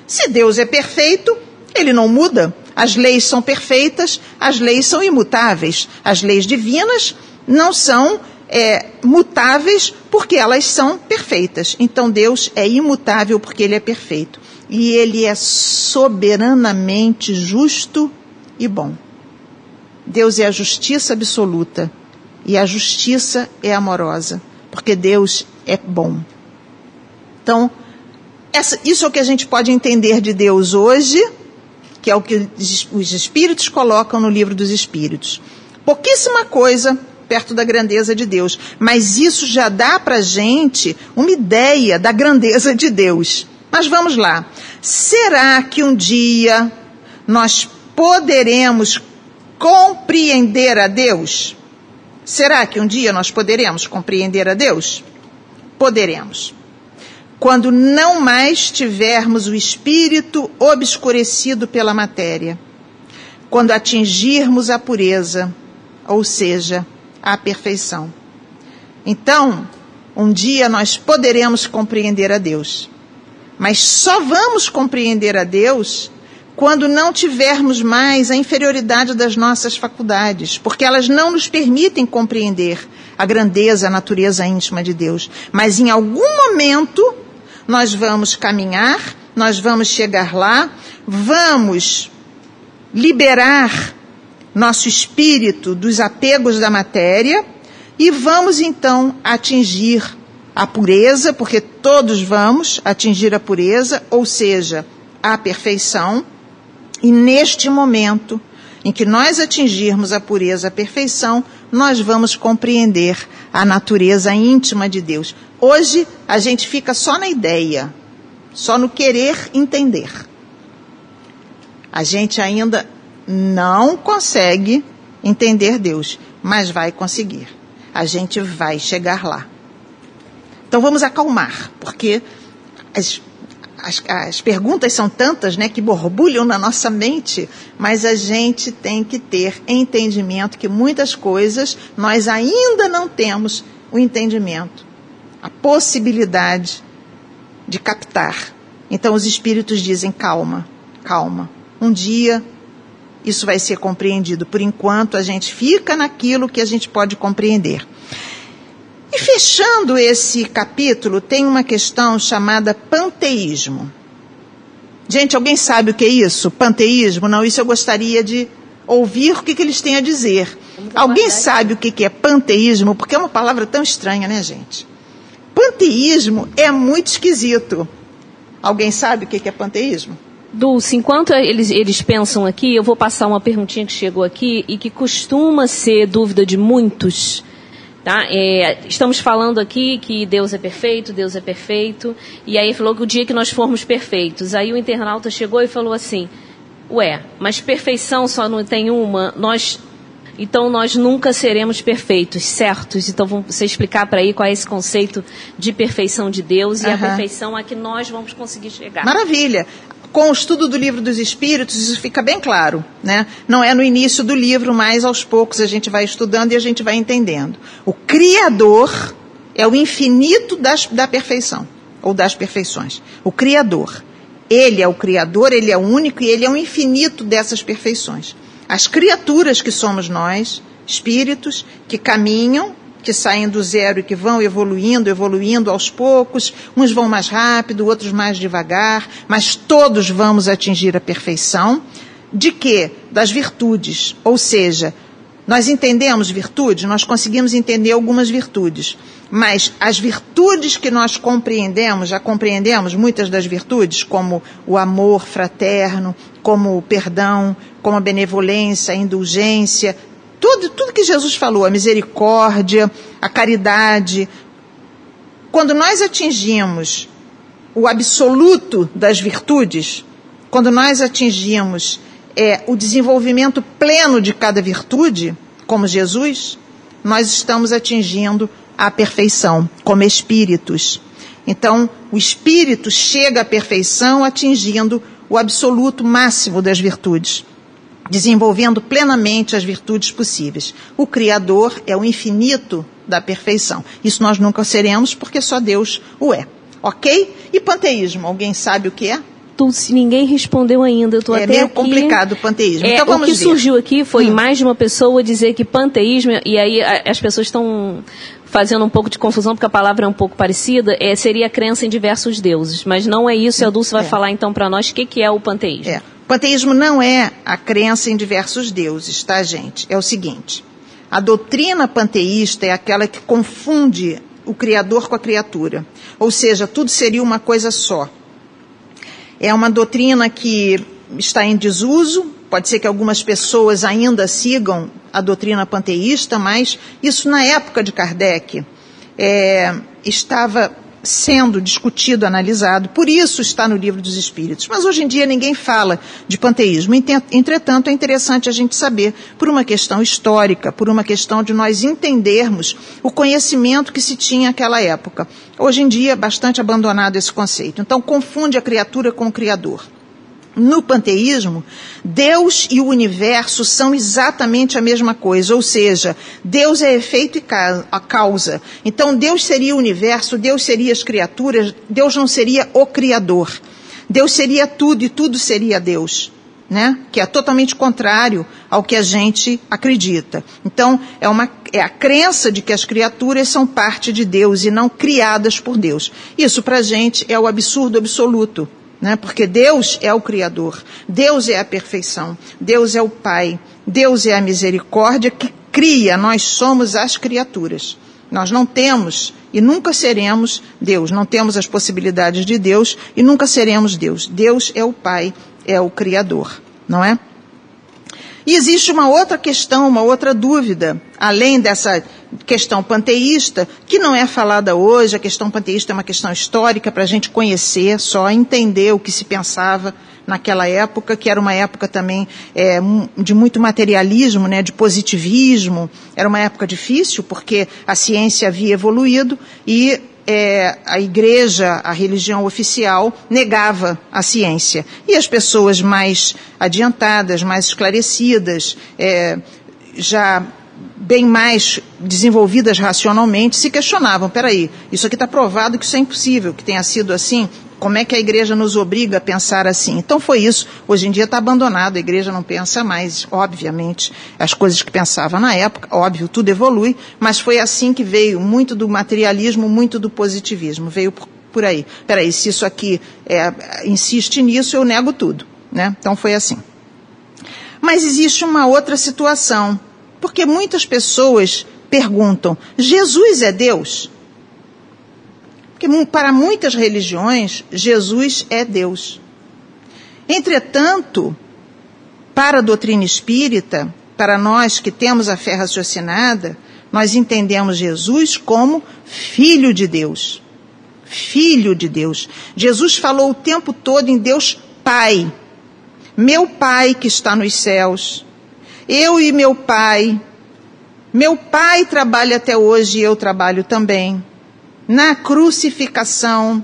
se Deus é perfeito, ele não muda. As leis são perfeitas, as leis são imutáveis. As leis divinas não são é, mutáveis porque elas são perfeitas. Então Deus é imutável porque ele é perfeito. E ele é soberanamente justo e bom. Deus é a justiça absoluta e a justiça é amorosa, porque Deus é bom. Então, essa, isso é o que a gente pode entender de Deus hoje, que é o que os Espíritos colocam no livro dos Espíritos. Pouquíssima coisa perto da grandeza de Deus, mas isso já dá para gente uma ideia da grandeza de Deus. Mas vamos lá. Será que um dia nós poderemos compreender a Deus? Será que um dia nós poderemos compreender a Deus? Poderemos. Quando não mais tivermos o espírito obscurecido pela matéria. Quando atingirmos a pureza, ou seja, a perfeição. Então, um dia nós poderemos compreender a Deus. Mas só vamos compreender a Deus quando não tivermos mais a inferioridade das nossas faculdades, porque elas não nos permitem compreender a grandeza, a natureza íntima de Deus. Mas em algum momento nós vamos caminhar, nós vamos chegar lá, vamos liberar nosso espírito dos apegos da matéria e vamos então atingir a pureza, porque todos vamos atingir a pureza, ou seja, a perfeição. E neste momento em que nós atingirmos a pureza, a perfeição, nós vamos compreender a natureza íntima de Deus. Hoje a gente fica só na ideia, só no querer entender. A gente ainda não consegue entender Deus, mas vai conseguir. A gente vai chegar lá. Então vamos acalmar, porque as, as, as, perguntas são tantas né, que borbulham na nossa mente, mas a gente tem que ter entendimento que muitas coisas nós ainda não temos o entendimento, a possibilidade de captar. Então os espíritos dizem: calma, calma. Um dia isso vai ser compreendido. Por enquanto, a gente fica naquilo que a gente pode compreender. E fechando esse capítulo, tem uma questão chamada panteísmo. Gente, alguém sabe o que é isso? Panteísmo? Não, isso eu gostaria de ouvir o que, que eles têm a dizer. Alguém sabe o que, que é panteísmo? Porque é uma palavra tão estranha, né, gente? Panteísmo é muito esquisito. Alguém sabe o que, é panteísmo? Dulce, enquanto eles, eles pensam aqui, eu vou passar uma perguntinha que chegou aqui e que costuma ser dúvida de muitos Tá? É, estamos falando aqui que Deus é perfeito, Deus é perfeito, e aí falou que o dia que nós formos perfeitos, aí o internauta chegou e falou assim, ué, mas perfeição só não tem uma, nós, então nós nunca seremos perfeitos, certos? Então vamos você explicar para aí qual é esse conceito de perfeição de Deus e uhum. a perfeição a que nós vamos conseguir chegar. Maravilha com o estudo do livro dos Espíritos, isso fica bem claro. Né? Não é no início do livro, mas aos poucos a gente vai estudando e a gente vai entendendo. O Criador é o infinito das, da perfeição, ou das perfeições. O Criador. Ele é o Criador, ele é o único e ele é o infinito dessas perfeições. As criaturas que somos nós, espíritos, que caminham que saem do zero e que vão evoluindo, evoluindo aos poucos. Uns vão mais rápido, outros mais devagar, mas todos vamos atingir a perfeição. De quê? Das virtudes. Ou seja, nós entendemos virtudes, nós conseguimos entender algumas virtudes, mas as virtudes que nós compreendemos, já compreendemos muitas das virtudes, como o amor fraterno, como o perdão, como a benevolência, a indulgência, tudo, tudo que Jesus falou, a misericórdia, a caridade. Quando nós atingimos o absoluto das virtudes, quando nós atingimos é, o desenvolvimento pleno de cada virtude, como Jesus, nós estamos atingindo a perfeição como espíritos. Então, o espírito chega à perfeição atingindo o absoluto máximo das virtudes, desenvolvendo plenamente as virtudes possíveis. O Criador é o infinito da perfeição. Isso nós nunca seremos porque só Deus o é. Ok? E panteísmo, alguém sabe o que é? Se ninguém respondeu ainda. Eu tô é até meio aqui. complicado o panteísmo. É, então vamos o que ver. surgiu aqui foi Hum. mais de uma pessoa dizer que panteísmo, e aí as pessoas estão fazendo um pouco de confusão porque a palavra é um pouco parecida, é, seria a crença em diversos deuses. Mas não é isso, e a Dulce vai É. falar então para nós o que, que é o panteísmo. É. O panteísmo não é a crença em diversos deuses, tá, gente? É o seguinte: a doutrina panteísta é aquela que confunde o Criador com a criatura. Ou seja, tudo seria uma coisa só. É uma doutrina que está em desuso. Pode ser que algumas pessoas ainda sigam a doutrina panteísta, mas isso na época de Kardec é, estava sendo discutido, analisado. Por isso está no livro dos Espíritos. Mas hoje em dia ninguém fala de panteísmo. Entretanto, é interessante a gente saber, por uma questão histórica, por uma questão de nós entendermos o conhecimento que se tinha naquela época. Hoje em dia é bastante abandonado esse conceito. Então, confunde a criatura com o Criador. No panteísmo, Deus e o universo são exatamente a mesma coisa, ou seja, Deus é efeito e a causa. Então, Deus seria o universo, Deus seria as criaturas, Deus não seria o Criador. Deus seria tudo e tudo seria Deus. Né? Que é totalmente contrário ao que a gente acredita. Então, é, uma, é a crença de que as criaturas são parte de Deus e não criadas por Deus. Isso, para a gente, é o absurdo absoluto né? Porque Deus é o Criador, Deus é a perfeição, Deus é o Pai, Deus é a misericórdia que cria, nós somos as criaturas. Nós não temos e nunca seremos Deus, não temos as possibilidades de Deus e nunca seremos Deus. Deus é o Pai, é o Criador, não é? E existe uma outra questão, uma outra dúvida, além dessa questão panteísta, que não é falada hoje. A questão panteísta é uma questão histórica para a gente conhecer, só entender o que se pensava naquela época, que era uma época também é, de muito materialismo, né, de positivismo. Era uma época difícil, porque a ciência havia evoluído e é, a igreja, a religião oficial, negava a ciência. E as pessoas mais adiantadas, mais esclarecidas, é, já bem mais desenvolvidas racionalmente, se questionavam: peraí, isso aqui está provado que isso é impossível, que tenha sido assim. Como é que a igreja nos obriga a pensar assim? Então foi isso. Hoje em dia está abandonado, a igreja não pensa mais, obviamente, as coisas que pensava na época, óbvio, tudo evolui, mas foi assim que veio muito do materialismo, muito do positivismo, veio por, por aí. Peraí, se isso aqui é, insiste nisso, eu nego tudo. Né? Então foi assim. Mas existe uma outra situação, porque muitas pessoas perguntam: Jesus é Deus? Mu- para muitas religiões, Jesus é Deus. Entretanto, para a doutrina espírita, para nós que temos a fé raciocinada, nós entendemos Jesus como Filho de Deus. Filho de Deus. Jesus falou o tempo todo em Deus Pai. Meu Pai que está nos céus. Eu e meu Pai. Meu Pai trabalha até hoje e eu trabalho também. Na crucificação,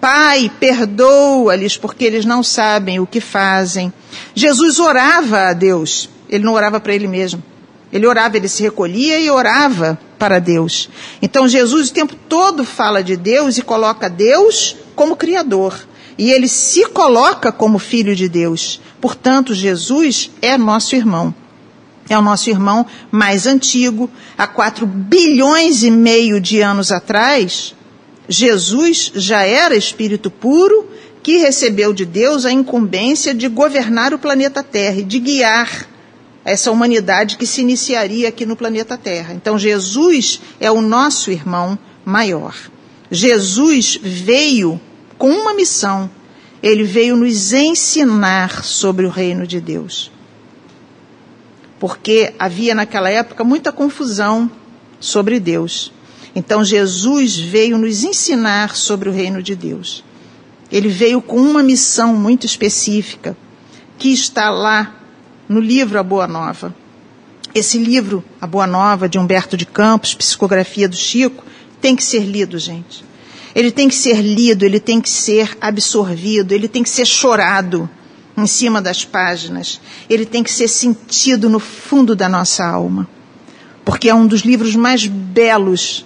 Pai, perdoa-lhes porque eles não sabem o que fazem. Jesus orava a Deus. Ele não orava para ele mesmo. Ele orava, ele se recolhia e orava para Deus. Então Jesus o tempo todo fala de Deus e coloca Deus como Criador. E ele se coloca como Filho de Deus. Portanto, Jesus é nosso irmão. É o nosso irmão mais antigo. Há quatro bilhões e meio de anos atrás, Jesus já era espírito puro que recebeu de Deus a incumbência de governar o planeta Terra e de guiar essa humanidade que se iniciaria aqui no planeta Terra. Então, Jesus é o nosso irmão maior. Jesus veio com uma missão. Ele veio nos ensinar sobre o reino de Deus. Porque havia naquela época muita confusão sobre Deus. Então Jesus veio nos ensinar sobre o reino de Deus. Ele veio com uma missão muito específica, que está lá no livro A Boa Nova. Esse livro, A Boa Nova, de Humberto de Campos, Psicografia do Chico, tem que ser lido, gente. Ele tem que ser lido, ele tem que ser absorvido, ele tem que ser chorado em cima das páginas, ele tem que ser sentido no fundo da nossa alma, porque é um dos livros mais belos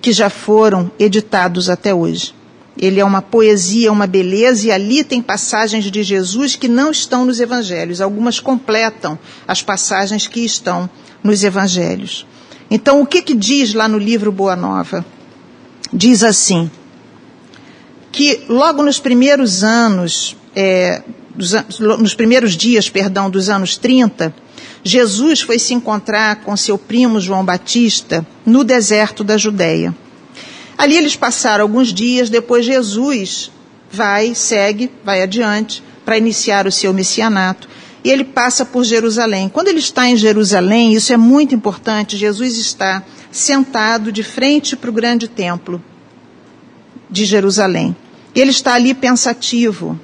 que já foram editados até hoje. Ele é uma poesia, uma beleza, e ali tem passagens de Jesus que não estão nos evangelhos. Algumas completam as passagens que estão nos evangelhos. Então, o que, que diz lá no livro Boa Nova? Diz assim: que logo nos primeiros anos, é, dos, nos primeiros dias, perdão, dos anos 30, Jesus foi se encontrar com seu primo João Batista no deserto da Judéia. Ali eles passaram alguns dias, depois Jesus vai, segue, vai adiante para iniciar o seu messianato. E ele passa por Jerusalém. Quando ele está em Jerusalém, isso é muito importante, Jesus está sentado de frente para o grande templo de Jerusalém. Ele está ali pensativo.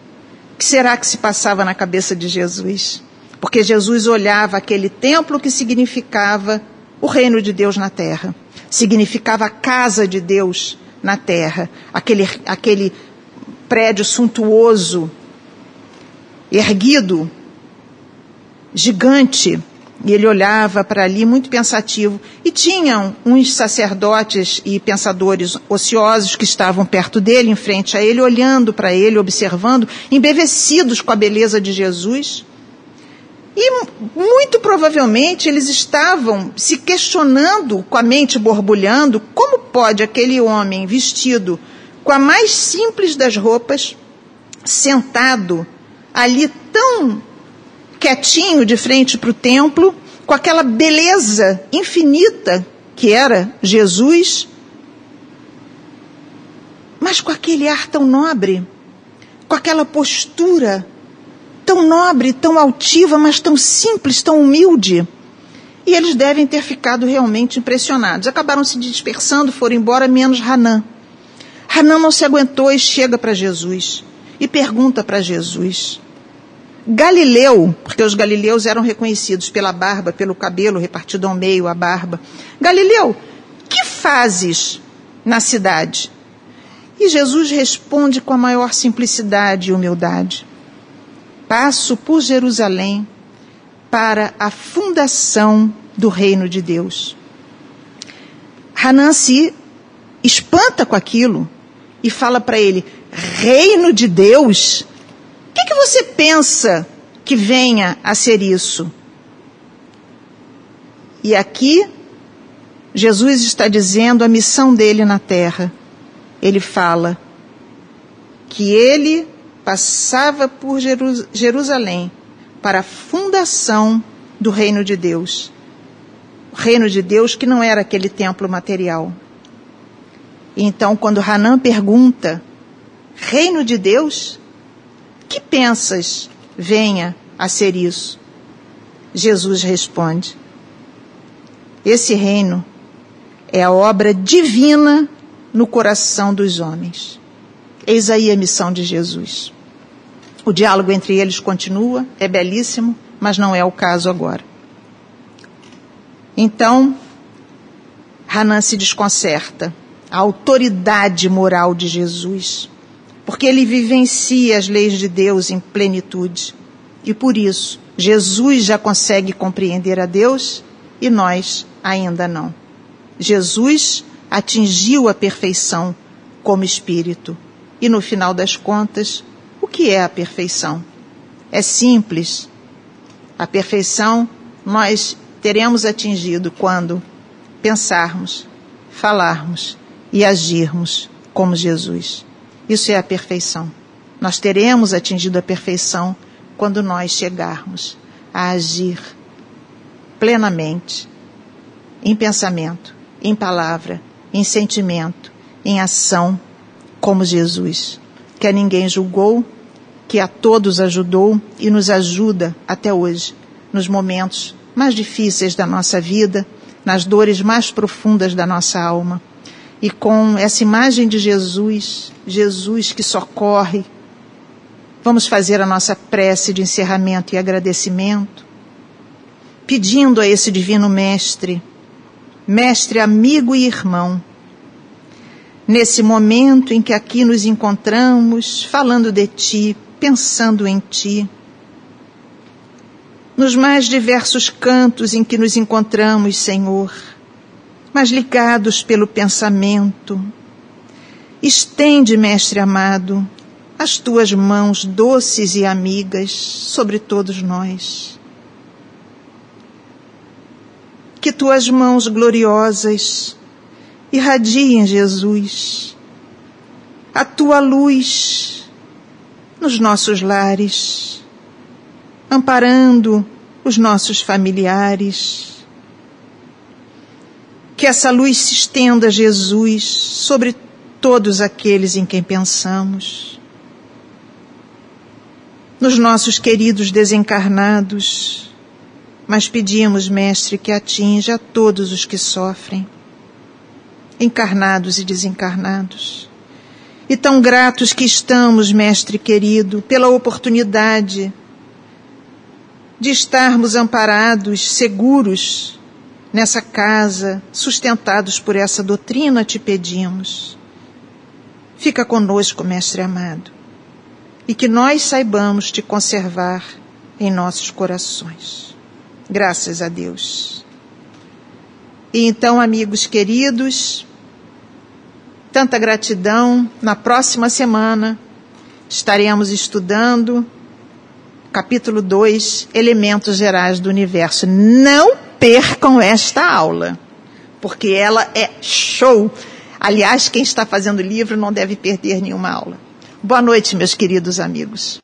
Que será que se passava na cabeça de Jesus? Porque Jesus olhava aquele templo que significava o reino de Deus na terra significava a casa de Deus na terra, aquele, aquele prédio suntuoso, erguido, gigante. E ele olhava para ali muito pensativo. E tinham uns sacerdotes e pensadores ociosos que estavam perto dele, em frente a ele, olhando para ele, observando, embevecidos com a beleza de Jesus. E muito provavelmente eles estavam se questionando, com a mente borbulhando, como pode aquele homem vestido com a mais simples das roupas, sentado ali tão quietinho de frente para o templo, com aquela beleza infinita que era Jesus, mas com aquele ar tão nobre, com aquela postura tão nobre, tão altiva, mas tão simples, tão humilde. E eles devem ter ficado realmente impressionados. Acabaram se dispersando, foram embora, menos Hanã. Hanã não se aguentou e chega para Jesus e pergunta para Jesus. Galileu, porque os galileus eram reconhecidos pela barba, pelo cabelo repartido ao meio, a barba. Galileu, que fazes na cidade? E Jesus responde com a maior simplicidade e humildade passo por Jerusalém para a fundação do reino de Deus. Hanan se espanta com aquilo e fala para ele: Reino de Deus? O que, que você pensa que venha a ser isso? E aqui, Jesus está dizendo a missão dele na terra. Ele fala que ele passava por Jerusalém para a fundação do reino de Deus. O reino de Deus que não era aquele templo material. Então, quando Hanã pergunta, reino de Deus? Que pensas venha a ser isso? Jesus responde: Esse reino é a obra divina no coração dos homens. Eis aí a missão de Jesus. O diálogo entre eles continua, é belíssimo, mas não é o caso agora. Então, Hanan se desconcerta. A autoridade moral de Jesus, porque ele vivencia as leis de Deus em plenitude. E por isso, Jesus já consegue compreender a Deus e nós ainda não. Jesus atingiu a perfeição como espírito. E no final das contas, o que é a perfeição? É simples. A perfeição nós teremos atingido quando pensarmos, falarmos e agirmos como Jesus. Isso é a perfeição. Nós teremos atingido a perfeição quando nós chegarmos a agir plenamente em pensamento, em palavra, em sentimento, em ação, como Jesus, que a ninguém julgou, que a todos ajudou e nos ajuda até hoje, nos momentos mais difíceis da nossa vida, nas dores mais profundas da nossa alma. E com essa imagem de Jesus, Jesus que socorre, vamos fazer a nossa prece de encerramento e agradecimento, pedindo a esse Divino Mestre, Mestre, amigo e irmão, nesse momento em que aqui nos encontramos, falando de Ti, pensando em Ti. Nos mais diversos cantos em que nos encontramos, Senhor, mas ligados pelo pensamento. Estende, Mestre amado, as tuas mãos doces e amigas sobre todos nós. Que tuas mãos gloriosas irradiem, Jesus, a tua luz nos nossos lares, amparando os nossos familiares. Que essa luz se estenda, Jesus, sobre todos aqueles em quem pensamos. Nos nossos queridos desencarnados, mas pedimos, Mestre, que atinja a todos os que sofrem encarnados e desencarnados. E tão gratos que estamos, Mestre querido, pela oportunidade de estarmos amparados, seguros nessa casa, sustentados por essa doutrina, te pedimos. Fica conosco, Mestre amado, e que nós saibamos te conservar em nossos corações. Graças a Deus. E então, amigos queridos, tanta gratidão. Na próxima semana estaremos estudando capítulo 2, Elementos Gerais do Universo. Não percam esta aula, porque ela é show. Aliás, quem está fazendo livro não deve perder nenhuma aula. Boa noite, meus queridos amigos.